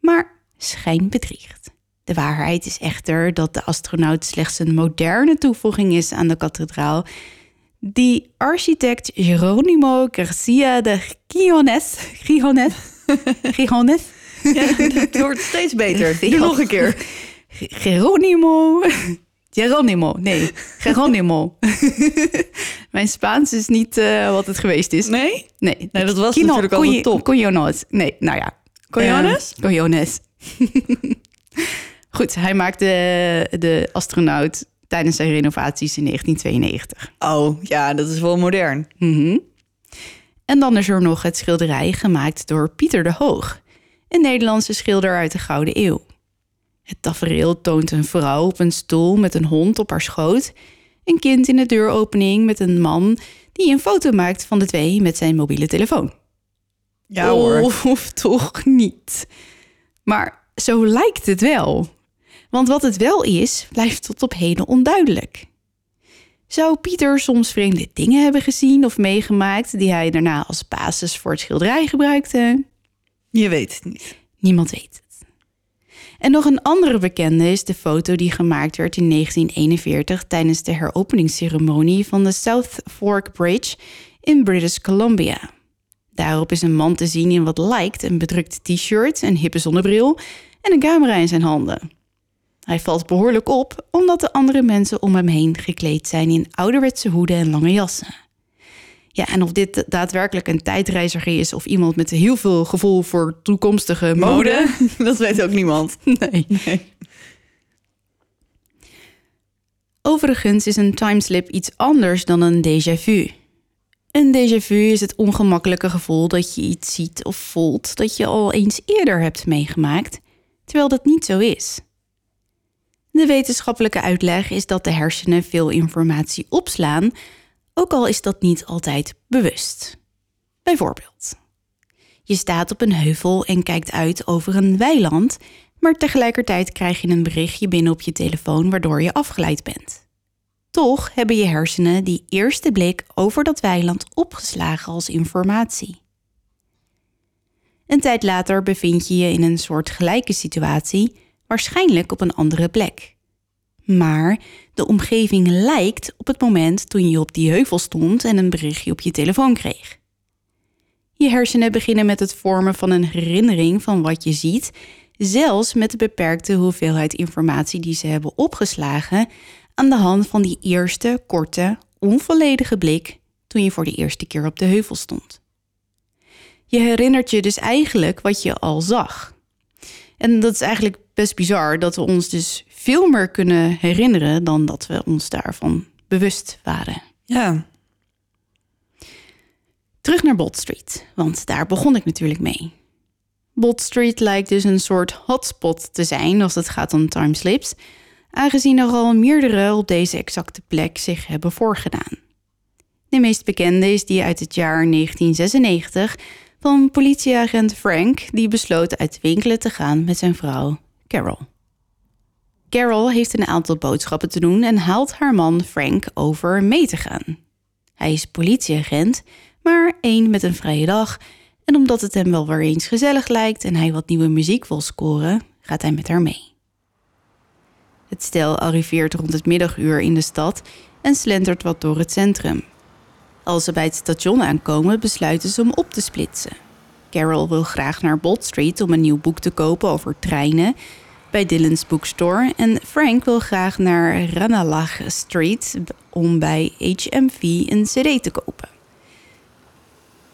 Maar schijn bedriegt. De waarheid is echter dat de astronaut slechts een moderne toevoeging is aan de kathedraal, die architect Jeronimo Garcia de Gijones, Gijones, Gijones, Ja, het wordt steeds beter. Doe nog een keer. Geronimo. Geronimo, nee, Geronimo. Mijn Spaans is niet eh, wat het geweest is. Nee? Nee, Nee, dat was natuurlijk al de top. Coyones. Nee, nou ja. Coyones? Eh, Coyones. Goed, hij maakte de astronaut tijdens zijn renovaties in 1992. Oh, ja, dat is wel modern. Mhm. En dan is er nog het schilderij gemaakt door Pieter de Hoog, een Nederlandse schilder uit de Gouden Eeuw. Het tafereel toont een vrouw op een stoel met een hond op haar schoot, een kind in de deuropening met een man die een foto maakt van de twee met zijn mobiele telefoon. Ja hoor. Of toch niet. Maar zo lijkt het wel. Want wat het wel is, blijft tot op heden onduidelijk. Zou Pieter soms vreemde dingen hebben gezien of meegemaakt die hij daarna als basis voor het schilderij gebruikte? Je weet het niet. Niemand weet het. En nog een andere bekende is de foto die gemaakt werd in 1941 tijdens de heropeningsceremonie van de South Fork Bridge in British Columbia. Daarop is een man te zien in wat lijkt een bedrukt t-shirt, een hippe zonnebril en een camera in zijn handen. Hij valt behoorlijk op omdat de andere mensen om hem heen gekleed zijn in ouderwetse hoeden en lange jassen. Ja, en of dit daadwerkelijk een tijdreiziger is of iemand met heel veel gevoel voor toekomstige mode. dat weet ook niemand. Nee. Nee. Overigens is een timeslip iets anders dan een déjà vu. Een déjà vu is het ongemakkelijke gevoel dat je iets ziet of voelt dat je al eens eerder hebt meegemaakt, terwijl dat niet zo is. De wetenschappelijke uitleg is dat de hersenen veel informatie opslaan, ook al is dat niet altijd bewust. Bijvoorbeeld, je staat op een heuvel en kijkt uit over een weiland, maar tegelijkertijd krijg je een berichtje binnen op je telefoon waardoor je afgeleid bent. Toch hebben je hersenen die eerste blik over dat weiland opgeslagen als informatie. Een tijd later bevind je je in een soort gelijke situatie, waarschijnlijk op een andere plek. Maar de omgeving lijkt op het moment toen je op die heuvel stond en een berichtje op je telefoon kreeg. Je hersenen beginnen met het vormen van een herinnering van wat je ziet, zelfs met de beperkte hoeveelheid informatie die ze hebben opgeslagen aan de hand van die eerste korte, onvolledige blik toen je voor de eerste keer op de heuvel stond. Je herinnert je dus eigenlijk wat je al zag. En dat is eigenlijk best bizar dat we ons dus veel meer kunnen herinneren dan dat we ons daarvan bewust waren. Ja. Terug naar Bot Street, want daar begon ik natuurlijk mee. Bot Street lijkt dus een soort hotspot te zijn als het gaat om timeslips, aangezien er al meerdere op deze exacte plek zich hebben voorgedaan. De meest bekende is die uit het jaar 1996 van politieagent Frank, die besloot uit winkelen te gaan met zijn vrouw Carol. Carol heeft een aantal boodschappen te doen en haalt haar man Frank over mee te gaan. Hij is politieagent, maar één met een vrije dag. En omdat het hem wel weer eens gezellig lijkt en hij wat nieuwe muziek wil scoren, gaat hij met haar mee. Het stel arriveert rond het middaguur in de stad en slentert wat door het centrum. Als ze bij het station aankomen, besluiten ze om op te splitsen. Carol wil graag naar Bot Street om een nieuw boek te kopen over treinen bij Dylan's Bookstore. En Frank wil graag naar Ranelagh Street om bij HMV een CD te kopen.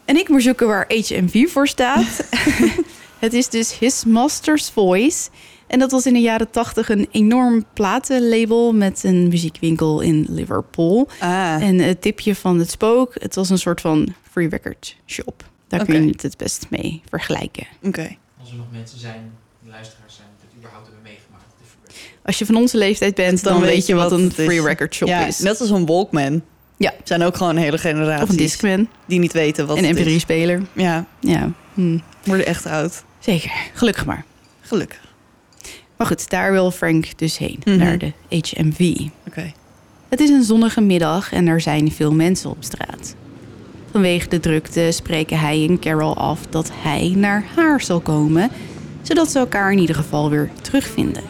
En ik moet zoeken waar HMV voor staat. het is dus His Master's Voice. En dat was in de jaren tachtig een enorm platenlabel met een muziekwinkel in Liverpool. Ah. En het tipje van het spook, het was een soort van free record shop. Daar kun je het het best mee vergelijken. Oké. Als er nog mensen zijn, luisteraars zijn, die het überhaupt hebben meegemaakt. de Free Record. Als je van onze leeftijd bent, dan, weet je wat een free record shop ja, is. Net als een Walkman. Ja. Zijn ook gewoon hele generaties Of een Discman, die niet weten wat een het is. mp3-speler. Ja, Ja, hm, worden echt oud. zeker. Gelukkig maar. Gelukkig. Maar goed, daar wil Frank dus heen, Mhm. naar de HMV. Oké. Het is een zonnige middag en er zijn veel mensen op straat. Vanwege de drukte spreken hij en Carol af dat hij naar haar zal komen, zodat ze elkaar in ieder geval weer terugvinden.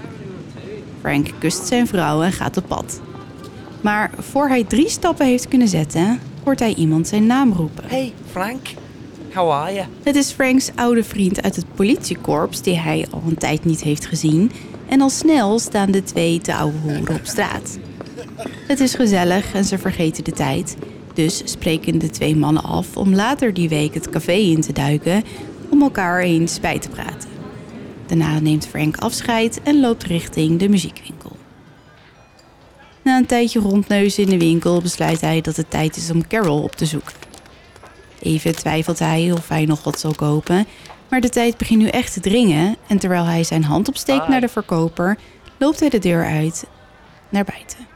Frank kust zijn vrouw en gaat op pad. Maar voor hij drie stappen heeft kunnen zetten, hoort hij iemand zijn naam roepen. Hey, Frank. How are you? Het is Franks oude vriend uit het politiekorps die hij al een tijd niet heeft gezien. En al snel staan de twee te ouwe hoeren op straat. Het is gezellig en ze vergeten de tijd. Dus spreken de twee mannen af om later die week het café in te duiken om elkaar eens bij te praten. Daarna neemt Frank afscheid en loopt richting de muziekwinkel. Na een tijdje rondneuzen in de winkel besluit hij dat het tijd is om Carol op te zoeken. Even twijfelt hij of hij nog wat zal kopen, maar de tijd begint nu echt te dringen en terwijl hij zijn hand opsteekt naar de verkoper, loopt hij de deur uit naar buiten.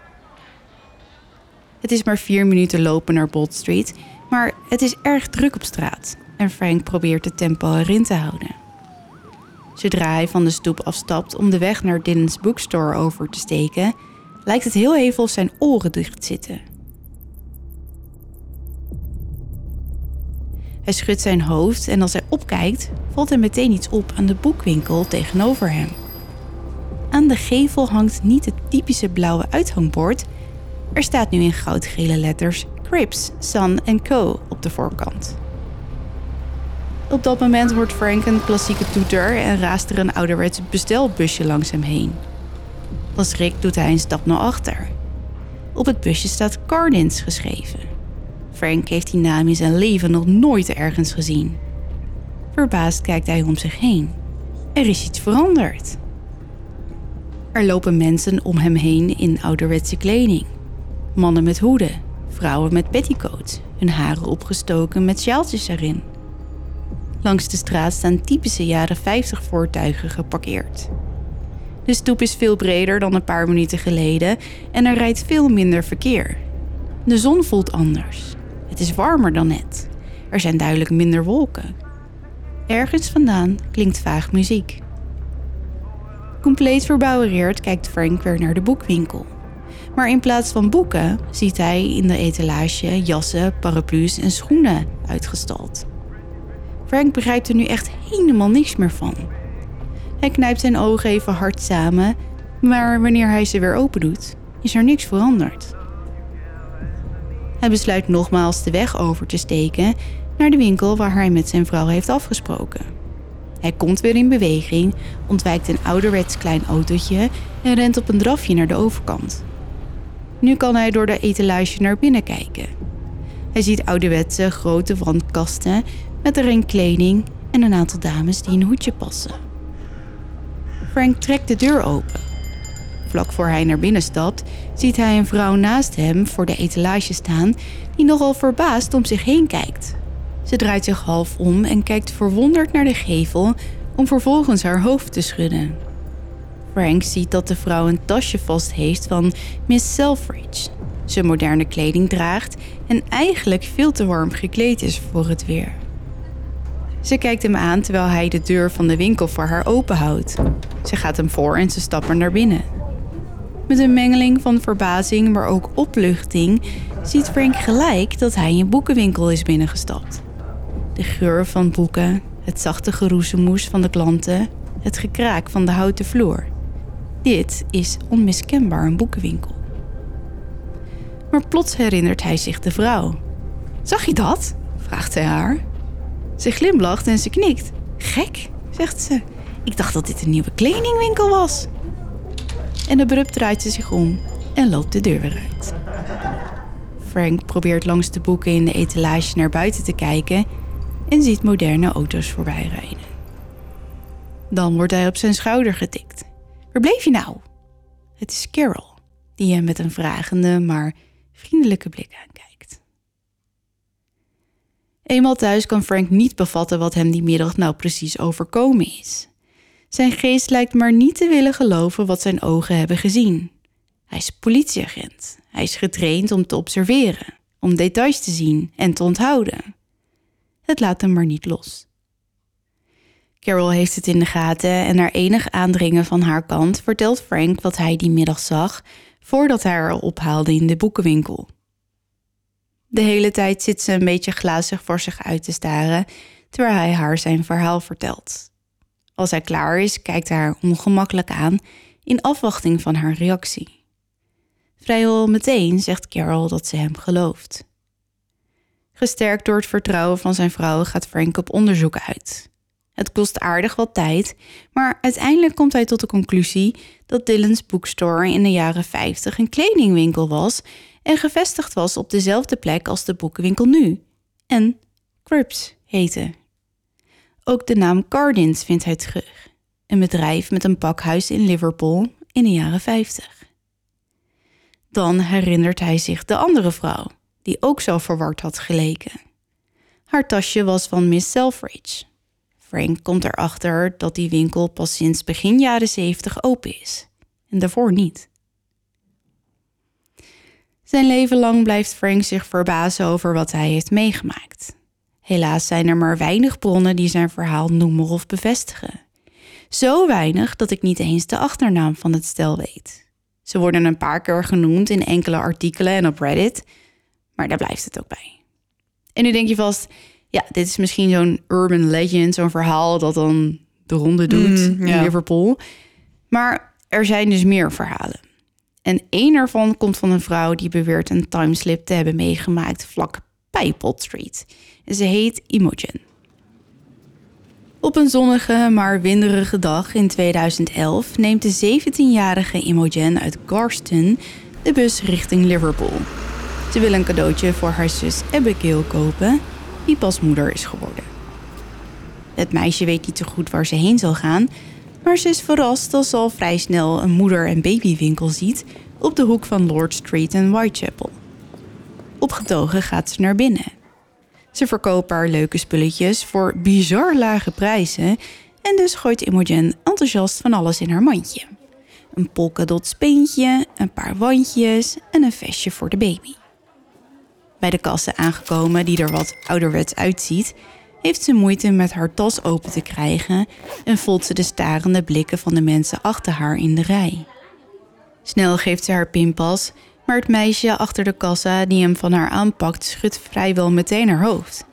Het is maar vier minuten lopen naar Bold Street, maar het is erg druk op straat en Frank probeert het tempo erin te houden. Zodra hij van de stoep afstapt om de weg naar Dylan's Bookstore over te steken, lijkt het heel even of zijn oren dicht zitten. Hij schudt zijn hoofd en als hij opkijkt, valt er meteen iets op aan de boekwinkel tegenover hem. Aan de gevel hangt niet het typische blauwe uithangbord. Er staat nu in goudgele letters Crips, Sun Co. op de voorkant. Op dat moment hoort Frank een klassieke toeter en raast er een ouderwets bestelbusje langs hem heen. Van schrik doet hij een stap naar achter. Op het busje staat Cardins geschreven. Frank heeft die naam in zijn leven nog nooit ergens gezien. Verbaasd kijkt hij om zich heen. Er is iets veranderd. Er lopen mensen om hem heen in ouderwetse kleding. Mannen met hoeden, vrouwen met petticoats, hun haren opgestoken met sjaaltjes erin. Langs de straat staan typische jaren 50 voertuigen geparkeerd. De stoep is veel breder dan een paar minuten geleden en er rijdt veel minder verkeer. De zon voelt anders. Het is warmer dan net. Er zijn duidelijk minder wolken. Ergens vandaan klinkt vaag muziek. Compleet verbouwereerd kijkt Frank weer naar de boekwinkel. Maar in plaats van boeken ziet hij in de etalage jassen, paraplu's en schoenen uitgestald. Frank begrijpt er nu echt helemaal niks meer van. Hij knijpt zijn ogen even hard samen, maar wanneer hij ze weer open doet, is er niks veranderd. Hij besluit nogmaals de weg over te steken naar de winkel waar hij met zijn vrouw heeft afgesproken. Hij komt weer in beweging, ontwijkt een ouderwets klein autootje en rent op een drafje naar de overkant. Nu kan hij door de etalage naar binnen kijken. Hij ziet ouderwetse grote wandkasten met erin kleding en een aantal dames die een hoedje passen. Frank trekt de deur open. Vlak voor hij naar binnen stapt, ziet hij een vrouw naast hem voor de etalage staan die nogal verbaasd om zich heen kijkt. Ze draait zich half om en kijkt verwonderd naar de gevel om vervolgens haar hoofd te schudden. Frank ziet dat de vrouw een tasje vast heeft van Miss Selfridge. Ze moderne kleding draagt en eigenlijk veel te warm gekleed is voor het weer. Ze kijkt hem aan terwijl hij de deur van de winkel voor haar openhoudt. Ze gaat hem voor en ze stappen naar binnen. Met een mengeling van verbazing, maar ook opluchting, ziet Frank gelijk dat hij een boekenwinkel is binnengestapt. De geur van boeken, het zachte geroezemoes van de klanten, het gekraak van de houten vloer. Dit is onmiskenbaar een boekenwinkel. Maar plots herinnert hij zich de vrouw. Zag je dat? vraagt hij haar. Ze glimlacht en ze knikt. Gek, zegt ze. Ik dacht dat dit een nieuwe kledingwinkel was. En abrupt draait ze zich om en loopt de deur weer uit. Frank probeert langs de boeken in de etalage naar buiten te kijken en ziet moderne auto's voorbij rijden. Dan wordt hij op zijn schouder getikt. Waar bleef je nou? Het is Carol, die hem met een vragende maar vriendelijke blik aankijkt. Eenmaal thuis kan Frank niet bevatten wat hem die middag nou precies overkomen is. Zijn geest lijkt maar niet te willen geloven wat zijn ogen hebben gezien. Hij is politieagent. Hij is getraind om te observeren, om details te zien en te onthouden. Het laat hem maar niet los. Carol heeft het in de gaten en naar enig aandringen van haar kant vertelt Frank wat hij die middag zag voordat hij haar ophaalde in de boekenwinkel. De hele tijd zit ze een beetje glazig voor zich uit te staren terwijl hij haar zijn verhaal vertelt. Als hij klaar is, kijkt hij haar ongemakkelijk aan in afwachting van haar reactie. Vrijwel meteen zegt Carol dat ze hem gelooft. Gesterkt door het vertrouwen van zijn vrouw gaat Frank op onderzoek uit. Het kost aardig wat tijd, maar uiteindelijk komt hij tot de conclusie dat Dylan's Bookstore in de jaren 50 een kledingwinkel was en gevestigd was op dezelfde plek als de boekenwinkel nu. En Crips heette. Ook de naam Cardins vindt hij terug. Een bedrijf met een pakhuis in Liverpool in de jaren 50. Dan herinnert hij zich de andere vrouw, die ook zo verward had geleken. Haar tasje was van Miss Selfridge. Frank komt erachter dat die winkel pas sinds begin jaren 70 open is. En daarvoor niet. Zijn leven lang blijft Frank zich verbazen over wat hij heeft meegemaakt. Helaas zijn er maar weinig bronnen die zijn verhaal noemen of bevestigen. Zo weinig dat ik niet eens de achternaam van het stel weet. Ze worden een paar keer genoemd in enkele artikelen en op Reddit, maar daar blijft het ook bij. En nu denk je vast, ja, dit is misschien zo'n urban legend, zo'n verhaal dat dan de ronde doet Mm, in ja. Liverpool. Maar er zijn dus meer verhalen. En één ervan komt van een vrouw die beweert een timeslip te hebben meegemaakt vlak bij Pot Street. En ze heet Imogen. Op een zonnige maar winderige dag in 2011 neemt de 17-jarige Imogen uit Garston de bus richting Liverpool. Ze wil een cadeautje voor haar zus Abigail kopen, die pas moeder is geworden. Het meisje weet niet zo goed waar ze heen zal gaan, maar ze is verrast als ze al vrij snel een moeder- en babywinkel ziet op de hoek van Lord Street en Whitechapel. Opgetogen gaat ze naar binnen. Ze verkopen haar leuke spulletjes voor bizar lage prijzen en dus gooit Imogen enthousiast van alles in haar mandje. Een polkadot speentje, een paar wandjes en een vestje voor de baby. Bij de kassen aangekomen, die er wat ouderwets uitziet, heeft ze moeite met haar tas open te krijgen en voelt ze de starende blikken van de mensen achter haar in de rij. Snel geeft ze haar pinpas, maar het meisje achter de kassa die hem van haar aanpakt schudt vrijwel meteen haar hoofd.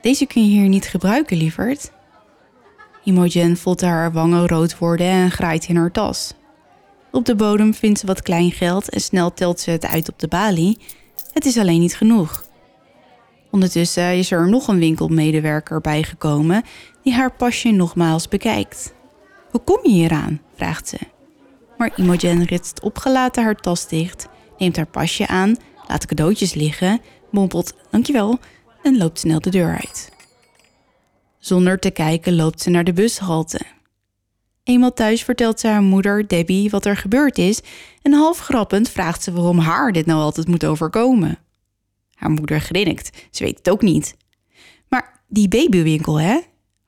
Deze kun je hier niet gebruiken, lieverd. Imogen voelt haar wangen rood worden en graait in haar tas. Op de bodem vindt ze wat klein geld en snel telt ze het uit op de balie. Het is alleen niet genoeg. Ondertussen is er nog een winkelmedewerker bijgekomen die haar pasje nogmaals bekijkt. Hoe kom je hier aan? vraagt ze. Maar Imogen ritst opgelaten haar tas dicht, neemt haar pasje aan, laat cadeautjes liggen, mompelt dankjewel en loopt snel de deur uit. Zonder te kijken loopt ze naar de bushalte. Eenmaal thuis vertelt ze haar moeder, Debbie, wat er gebeurd is en half grappend vraagt ze waarom haar dit nou altijd moet overkomen. Haar moeder grinnikt, ze weet het ook niet. Maar die babywinkel, hè?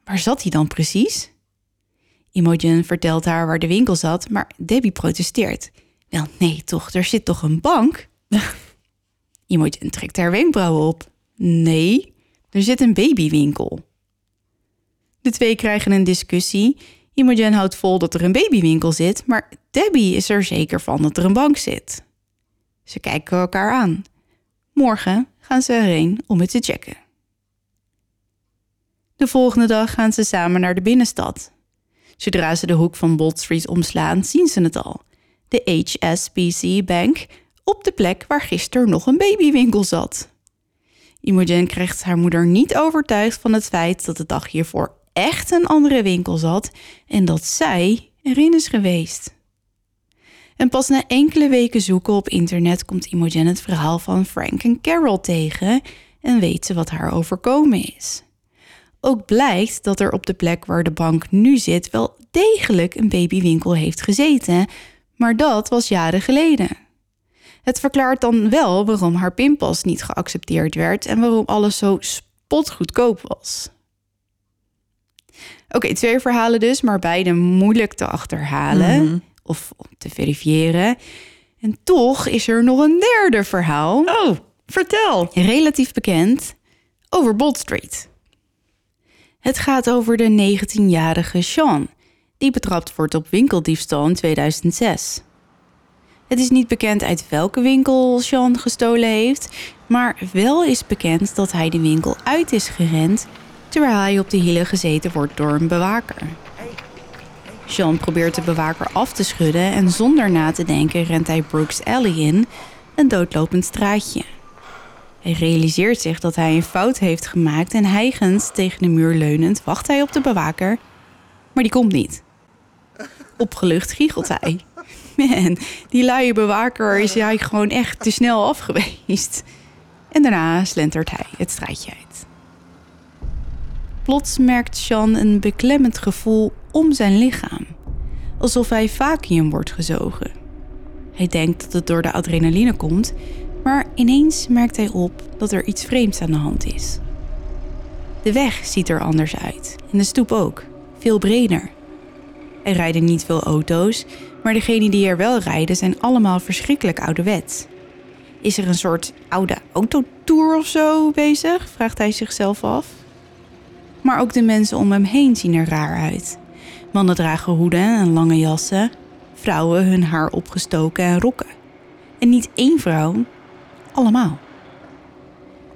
Waar zat die dan precies? Imogen vertelt haar waar de winkel zat, maar Debbie protesteert. Wel, nee, toch, er zit toch een bank? Imogen trekt haar wenkbrauwen op. Nee, er zit een babywinkel. De twee krijgen een discussie. Imogen houdt vol dat er een babywinkel zit, maar Debbie is er zeker van dat er een bank zit. Ze kijken elkaar aan. Morgen gaan ze erheen om het te checken. De volgende dag gaan ze samen naar de binnenstad. Zodra ze de hoek van Bold Street omslaan, zien ze het al. De HSBC Bank op de plek waar gisteren nog een babywinkel zat. Imogen krijgt haar moeder niet overtuigd van het feit dat de dag hiervoor echt een andere winkel zat en dat zij erin is geweest. En pas na enkele weken zoeken op internet komt Imogen het verhaal van Frank en Carol tegen en weet ze wat haar overkomen is. Ook blijkt dat er op de plek waar de bank nu zit wel degelijk een babywinkel heeft gezeten, maar dat was jaren geleden. Het verklaart dan wel waarom haar pinpas niet geaccepteerd werd en waarom alles zo spotgoedkoop was. Oké, twee verhalen dus, maar beide moeilijk te achterhalen of te verifiëren. En toch is er nog een derde verhaal. Oh, vertel. relatief bekend, over Bold Street. Het gaat over de 19-jarige Sean, die betrapt wordt op winkeldiefstal in 2006. Het is niet bekend uit welke winkel Sean gestolen heeft, maar wel is bekend dat hij de winkel uit is gerend terwijl hij op de hielen gezeten wordt door een bewaker. Sean probeert de bewaker af te schudden en zonder na te denken rent hij Brooks Alley in, een doodlopend straatje. Hij realiseert zich dat hij een fout heeft gemaakt en hijgend tegen de muur leunend wacht hij op de bewaker, maar die komt niet. Opgelucht giechelt hij. Man, die luie bewaker is hij gewoon echt te snel af geweest. En daarna slentert hij het straatje uit. Plots merkt Sean een beklemmend gevoel om zijn lichaam, alsof hij vacuüm wordt gezogen. Hij denkt dat het door de adrenaline komt, maar ineens merkt hij op dat er iets vreemds aan de hand is. De weg ziet er anders uit en de stoep ook, veel breder. Er rijden niet veel auto's, maar degenen die er wel rijden zijn allemaal verschrikkelijk ouderwets. Is er een soort oude autotour of zo bezig? vraagt hij zichzelf af. Maar ook de mensen om hem heen zien er raar uit. Mannen dragen hoeden en lange jassen, vrouwen hun haar opgestoken en rokken. En niet één vrouw, allemaal.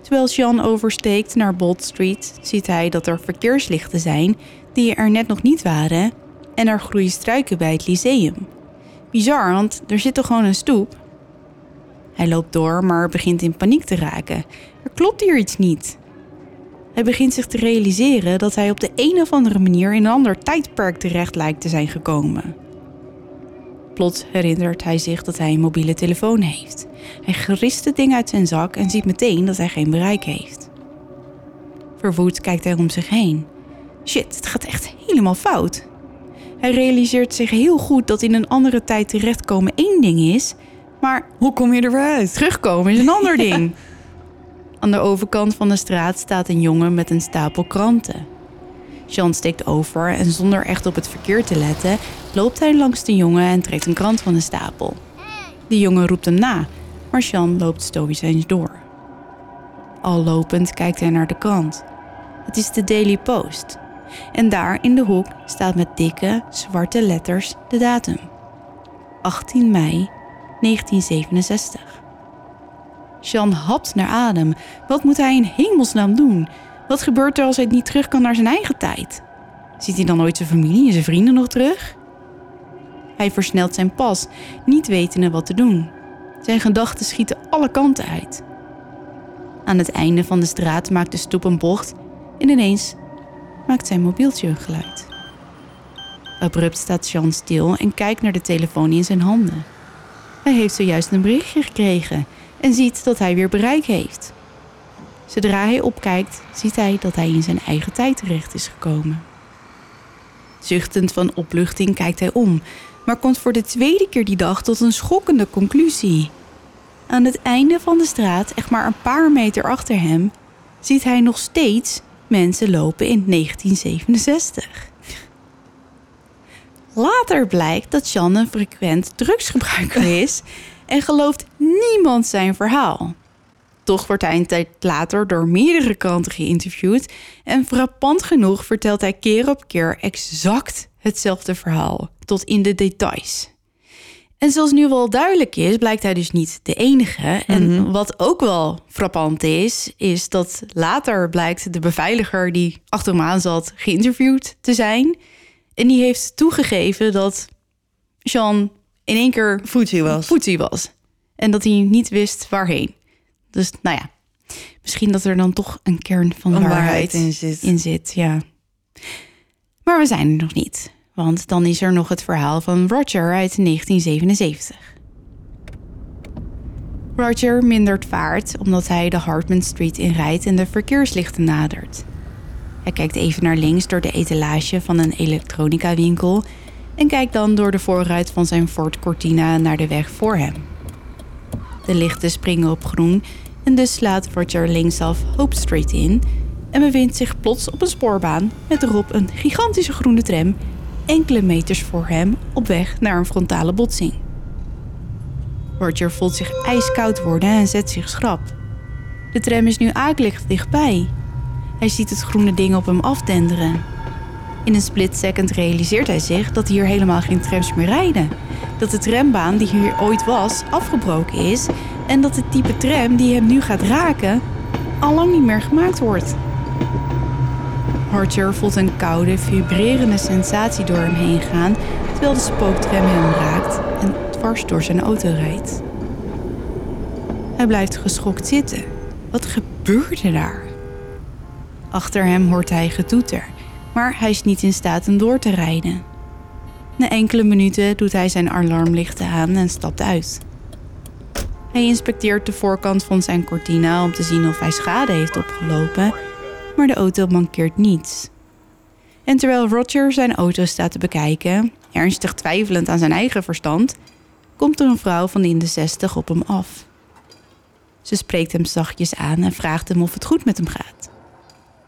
Terwijl Jean oversteekt naar Bold Street, ziet hij dat er verkeerslichten zijn die er net nog niet waren en er groeien struiken bij het lyceum. Bizar, want er zit toch gewoon een stoep? Hij loopt door, maar begint in paniek te raken. Er klopt hier iets niet. Hij begint zich te realiseren dat hij op de een of andere manier in een ander tijdperk terecht lijkt te zijn gekomen. Plots herinnert hij zich dat hij een mobiele telefoon heeft. Hij gerist het ding uit zijn zak en ziet meteen dat hij geen bereik heeft. Verwoed kijkt hij om zich heen. Shit, het gaat echt helemaal fout. Hij realiseert zich heel goed dat in een andere tijd terechtkomen één ding is, maar Hoe kom je er weer uit? terugkomen is een ander ding. Aan de overkant van de straat staat een jongen met een stapel kranten. Jean steekt over en zonder echt op het verkeer te letten, loopt hij langs de jongen en trekt een krant van de stapel. De jongen roept hem na, maar Jean loopt stoïcijns door. Al lopend kijkt hij naar de krant. Het is de Daily Post. En daar in de hoek staat met dikke, zwarte letters de datum. 18 mei 1967. Jean hapt naar adem. Wat moet hij in hemelsnaam doen? Wat gebeurt er als hij niet terug kan naar zijn eigen tijd? Ziet hij dan ooit zijn familie en zijn vrienden nog terug? Hij versnelt zijn pas, niet wetende wat te doen. Zijn gedachten schieten alle kanten uit. Aan het einde van de straat maakt de stoep een bocht en ineens maakt zijn mobieltje een geluid. Abrupt staat Jean stil en kijkt naar de telefoon in zijn handen. Hij heeft zojuist een berichtje gekregen en ziet dat hij weer bereik heeft. Zodra hij opkijkt, ziet hij dat hij in zijn eigen tijd terecht is gekomen. Zuchtend van opluchting kijkt hij om, maar komt voor de tweede keer die dag tot een schokkende conclusie. Aan het einde van de straat, echt maar een paar meter achter hem, ziet hij nog steeds mensen lopen in 1967. Later blijkt dat Jan een frequent drugsgebruiker is en gelooft niemand zijn verhaal. Toch wordt hij een tijd later door meerdere kranten geïnterviewd en frappant genoeg vertelt hij keer op keer exact hetzelfde verhaal, tot in de details. En zoals nu wel duidelijk is, blijkt hij dus niet de enige. En wat ook wel frappant is, is dat later blijkt de beveiliger die achter hem aan zat geïnterviewd te zijn. En die heeft toegegeven dat Jean in één keer was. voetsie was. En dat hij niet wist waarheen. Dus nou ja, misschien dat er dan toch een kern van Een waarheid, waarheid in zit. in zit. Ja. Maar we zijn er nog niet. Want dan is er nog het verhaal van Roger uit 1977. Roger mindert vaart omdat hij de Hartman Street inrijdt en de verkeerslichten nadert. Hij kijkt even naar links door de etalage van een elektronica winkel en kijkt dan door de voorruit van zijn Ford Cortina naar de weg voor hem. De lichten springen op groen en dus slaat Roger linksaf Hope Street in en bevindt zich plots op een spoorbaan met erop een gigantische groene tram enkele meters voor hem op weg naar een frontale botsing. Roger voelt zich ijskoud worden en zet zich schrap. De tram is nu akelig dichtbij. Hij ziet het groene ding op hem afdenderen. In een split second realiseert hij zich dat hier helemaal geen trams meer rijden. Dat de trambaan die hier ooit was afgebroken is en dat het type tram die hem nu gaat raken al lang niet meer gemaakt wordt. Roger voelt een koude, vibrerende sensatie door hem heen gaan terwijl de spooktram hem raakt en dwars door zijn auto rijdt. Hij blijft geschokt zitten. Wat gebeurde daar? Achter hem hoort hij getoeter, maar hij is niet in staat om door te rijden. Na enkele minuten doet hij zijn alarmlichten aan en stapt uit. Hij inspecteert de voorkant van zijn cortina om te zien of hij schade heeft opgelopen, maar de auto mankeert niets. En terwijl Roger zijn auto staat te bekijken, ernstig twijfelend aan zijn eigen verstand, komt er een vrouw van in de zestig op hem af. Ze spreekt hem zachtjes aan en vraagt hem of het goed met hem gaat.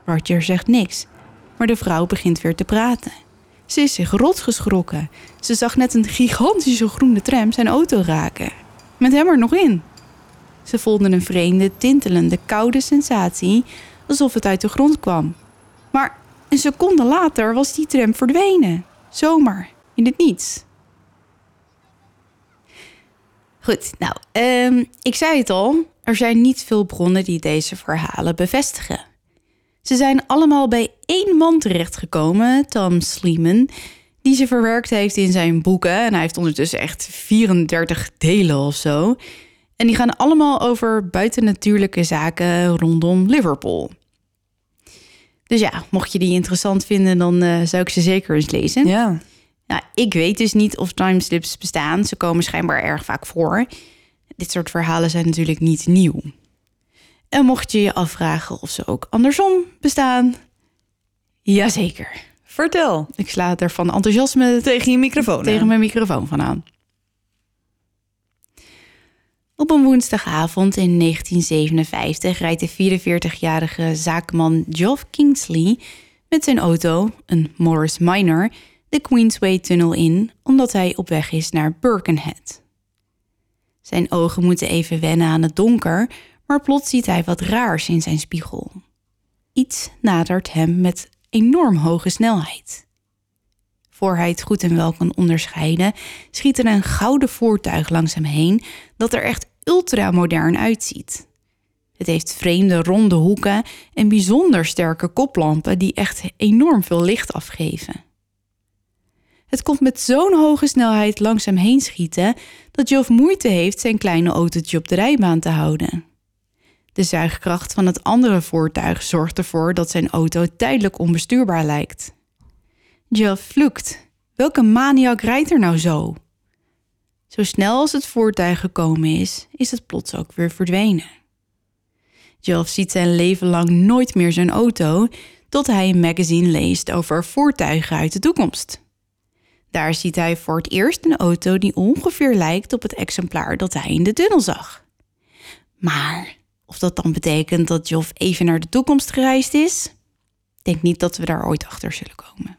Roger zegt niks, maar de vrouw begint weer te praten. Ze is zich rot geschrokken. Ze zag net een gigantische groene tram zijn auto raken. Met hem er nog in. Ze voelde een vreemde, tintelende, koude sensatie, alsof het uit de grond kwam. Maar een seconde later was die tram verdwenen. Zomaar, in het niets. Goed, nou, ehm, ik zei het al. Er zijn niet veel bronnen die deze verhalen bevestigen. Ze zijn allemaal bij één man terechtgekomen, Tom Sleeman, die ze verwerkt heeft in zijn boeken. En hij heeft ondertussen echt 34 delen of zo. En die gaan allemaal over buitennatuurlijke zaken rondom Liverpool. Dus ja, mocht je die interessant vinden, dan eh, zou ik ze zeker eens lezen. Ja. Nou, ik weet dus niet of timeslips bestaan. Ze komen schijnbaar erg vaak voor. Dit soort verhalen zijn natuurlijk niet nieuw. En mocht je je afvragen of ze ook andersom bestaan, jazeker. Vertel. Ik sla er van enthousiasme Tegen je microfoon tegen aan. mijn microfoon van aan. Op een woensdagavond in 1957 rijdt de 44-jarige zaakman Geoff Kingsley met zijn auto, een Morris Minor, de Queensway-tunnel in omdat hij op weg is naar Birkenhead. Zijn ogen moeten even wennen aan het donker, maar plots ziet hij wat raars in zijn spiegel. Iets nadert hem met enorm hoge snelheid. Voor hij het goed en wel kan onderscheiden, schiet er een gouden voertuig langs hem heen dat er echt ultramodern uitziet. Het heeft vreemde ronde hoeken en bijzonder sterke koplampen die echt enorm veel licht afgeven. Het komt met zo'n hoge snelheid langs hem heen schieten dat Geoff moeite heeft zijn kleine autootje op de rijbaan te houden. De zuigkracht van het andere voertuig zorgt ervoor dat zijn auto tijdelijk onbestuurbaar lijkt. Geoff vloekt. Welke maniak rijdt er nou zo? Zo snel als het voertuig gekomen is, is het plots ook weer verdwenen. Geoff ziet zijn leven lang nooit meer zijn auto, tot hij een magazine leest over voertuigen uit de toekomst. Daar ziet hij voor het eerst een auto die ongeveer lijkt op het exemplaar dat hij in de tunnel zag. Maar of dat dan betekent dat Geoff even naar de toekomst gereisd is? Ik denk niet dat we daar ooit achter zullen komen.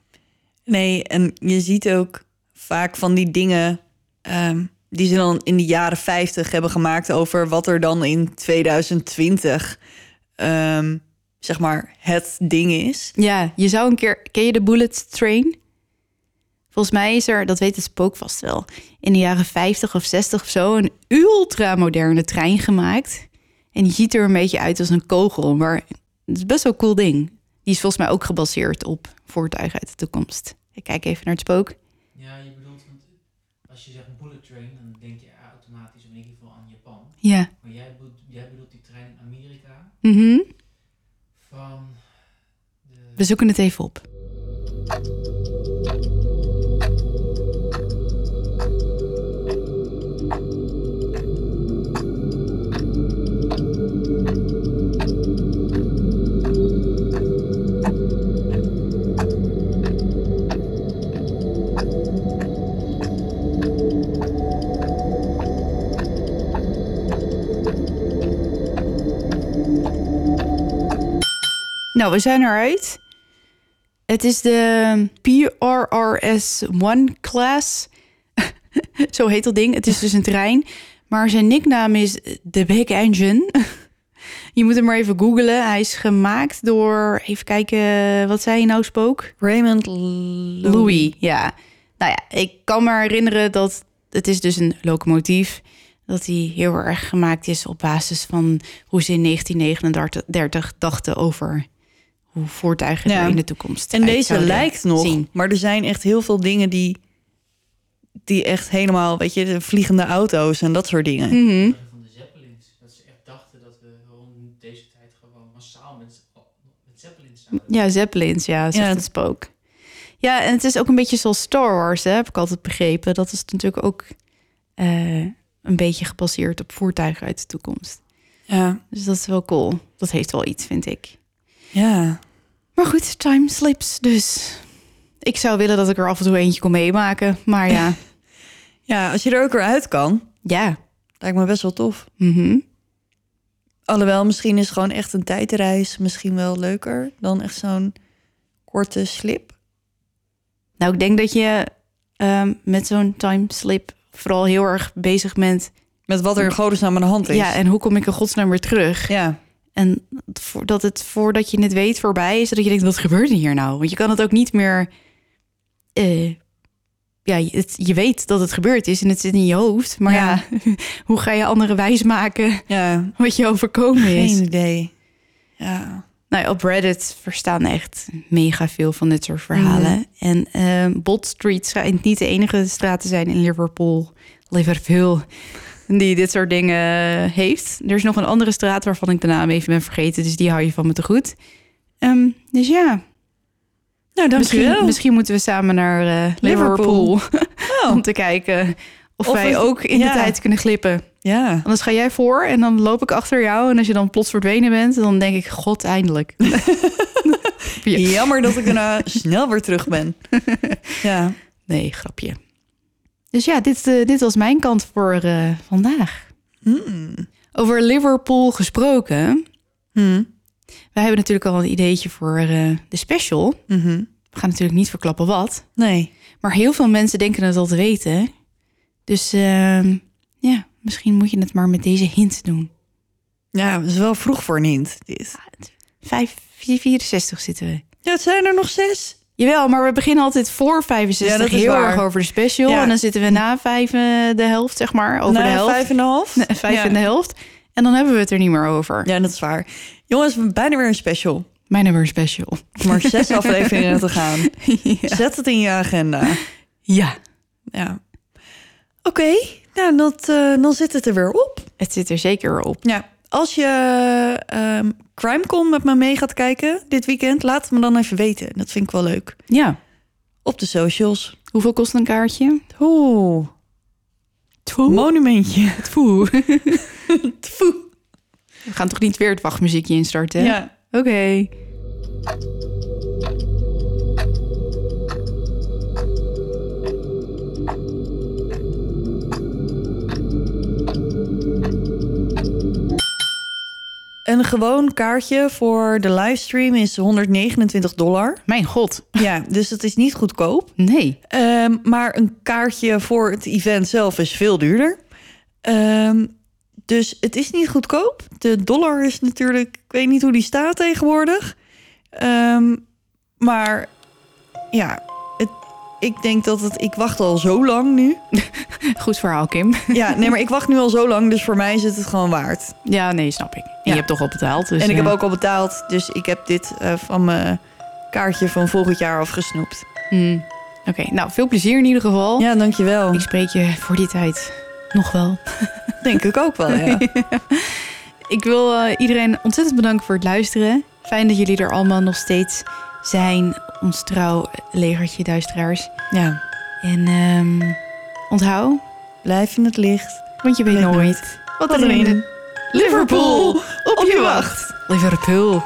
Nee, en je ziet ook vaak van die dingen ehm, die ze dan in de jaren 50 hebben gemaakt over wat er dan in 2020 ehm, zeg maar het ding is. Ja, je zou een keer. Ken je de Bullet Train? Volgens mij is er, dat weet het spook vast wel, in de jaren 50 of 60 of zo een ultramoderne trein gemaakt. En die ziet er een beetje uit als een kogel, maar het is best wel een cool ding. Die is volgens mij ook gebaseerd op voertuigen uit de toekomst. Ik kijk even naar het spook. Ja, je bedoelt, want als je zegt bullet train, dan denk je automatisch in ieder geval aan Japan. Ja. Maar jij bedoelt, jij bedoelt die trein in Amerika Mhm. van de... We zoeken het even op. Nou, we zijn eruit. Het is de PRRS-1 class. Zo heet dat ding. Het is dus een trein. Maar zijn nicknaam is The Big Engine. Je moet hem maar even googlen. Hij is gemaakt door... Even kijken, wat zei je nou, Spook? Raymond Louis. Louis, ja. Nou ja, ik kan me herinneren dat het is dus een locomotief. Dat die heel erg gemaakt is op basis van hoe ze in 1939 dachten over hoe voertuigen Ja. er in de toekomst En uit deze lijkt nog, zien. maar er zijn echt heel veel dingen die, die echt helemaal, weet je, de vliegende auto's en dat soort dingen. Mhm. van de Zeppelins. Dat ze echt dachten dat we rond deze tijd gewoon massaal met, met Zeppelins zouden. Ja, Zeppelins, ja, zegt Ja. het spook. Ja, en het is ook een beetje zoals Star Wars, hè, heb ik altijd begrepen. Dat is natuurlijk ook eh, een beetje gebaseerd op voertuigen uit de toekomst. Ja, Dus dat is wel cool. Dat heeft wel iets, vind ik. Ja. Maar goed, time slips dus. Ik zou willen dat ik er af en toe eentje kon meemaken. Maar ja, ja, als je er ook weer uit kan, ja. lijkt me best wel tof. Mhm. Alhoewel, misschien is gewoon echt een tijdreis misschien wel leuker dan echt zo'n korte slip. Nou, ik denk dat je ehm, met zo'n time slip vooral heel erg bezig bent. Met wat er in godesnaam aan de hand is. Ja, en hoe kom ik in godsnaam weer terug? ja. En dat het voordat je het weet voorbij is, dat je denkt, wat gebeurt er hier nou? Want je kan het ook niet meer... eh, ja, je- het, je weet dat het gebeurd is en het zit in je hoofd. Maar ja, Ja. hoe ga je anderen wijsmaken ja. wat je overkomen is? Geen idee. Ja. Nou, op Reddit verstaan echt mega veel van dit soort verhalen. En eh, Bot Street schijnt niet de enige straat te zijn in Liverpool, Liverpool, die dit soort dingen heeft. Er is nog een andere straat waarvan ik de naam even ben vergeten, dus die hou je van me te goed. Ehm, dus ja, Nou, dankjewel. Misschien, moeten we samen naar eh, Liverpool. Oh. om te kijken of, Of wij ook in ja. de tijd kunnen glippen. Ja. Anders ga jij voor en dan loop ik achter jou. En als je dan plots verdwenen bent, dan denk ik, god, eindelijk. Ja. Jammer dat ik daarna snel weer terug ben. Ja. Nee, grapje. Dus ja, dit, eh, dit was mijn kant voor eh, vandaag. Hmm. Over Liverpool gesproken. Hmm. Wij hebben natuurlijk al een ideetje voor eh, de special. Mhm. We gaan natuurlijk niet verklappen wat. Nee. Maar heel veel mensen denken het al te weten. Dus ehm, ja, misschien moet je het maar met deze hint doen. Ja, het is wel vroeg voor een hint, dit. Vijf, 64 zitten we. Ja, het zijn er nog zes. Jawel, maar we beginnen altijd voor 65 Ja, dat is heel waar. erg over de special. Ja. En dan zitten we na vijf eh, de helft, zeg maar. Over Na de helft. vijf en een half. Nee, vijf ja. en de helft. En dan hebben we het er niet meer over. Ja, dat is waar. Jongens, we hebben bijna weer een special. Mijn nummer special. Maar zes afleveringen te gaan. Zet het in je agenda. ja, Ja. Oké, nou, dat, eh, dan zit het er weer op. het zit er zeker op. Ja, als je ehm CrimeCon met me mee gaat kijken dit weekend, laat het me dan even weten. Dat vind ik wel leuk. Ja. Op de socials. Hoeveel kost een kaartje? Oeh, monumentje. Tfoe. Tfoe. We gaan toch niet weer het wachtmuziekje instarten? Ja. Oké. Een gewoon kaartje voor de livestream is 129 dollar. Mijn god. Ja, dus dat is niet goedkoop. Nee. Ehm, maar een kaartje voor het event zelf is veel duurder. Ehm, dus het is niet goedkoop. De dollar is natuurlijk, ik weet niet hoe die staat tegenwoordig. Ehm, maar ja, ik denk dat het. Ik wacht al zo lang nu. Goed verhaal, Kim. Ja, nee, maar ik wacht nu al zo lang, dus voor mij is het het gewoon waard. Ja, nee, snap ik. En Ja. je hebt toch al betaald. Dus, en ik heb eh, ook al betaald, dus ik heb dit eh, van mijn kaartje van volgend jaar afgesnoept. hmm. Oké, nou, veel plezier in ieder geval. Ja, dankjewel. Ik spreek je voor die tijd nog wel. Denk ik ook wel, ja. Ik wil eh, iedereen ontzettend bedanken voor het luisteren. Fijn dat jullie er allemaal nog steeds zijn. Ons trouw legertje duisteraars. ja. En ehm, onthoud, Blijf in het licht. want je weet Weet nooit nooit wat er in Liverpool op je wacht. Liverpool.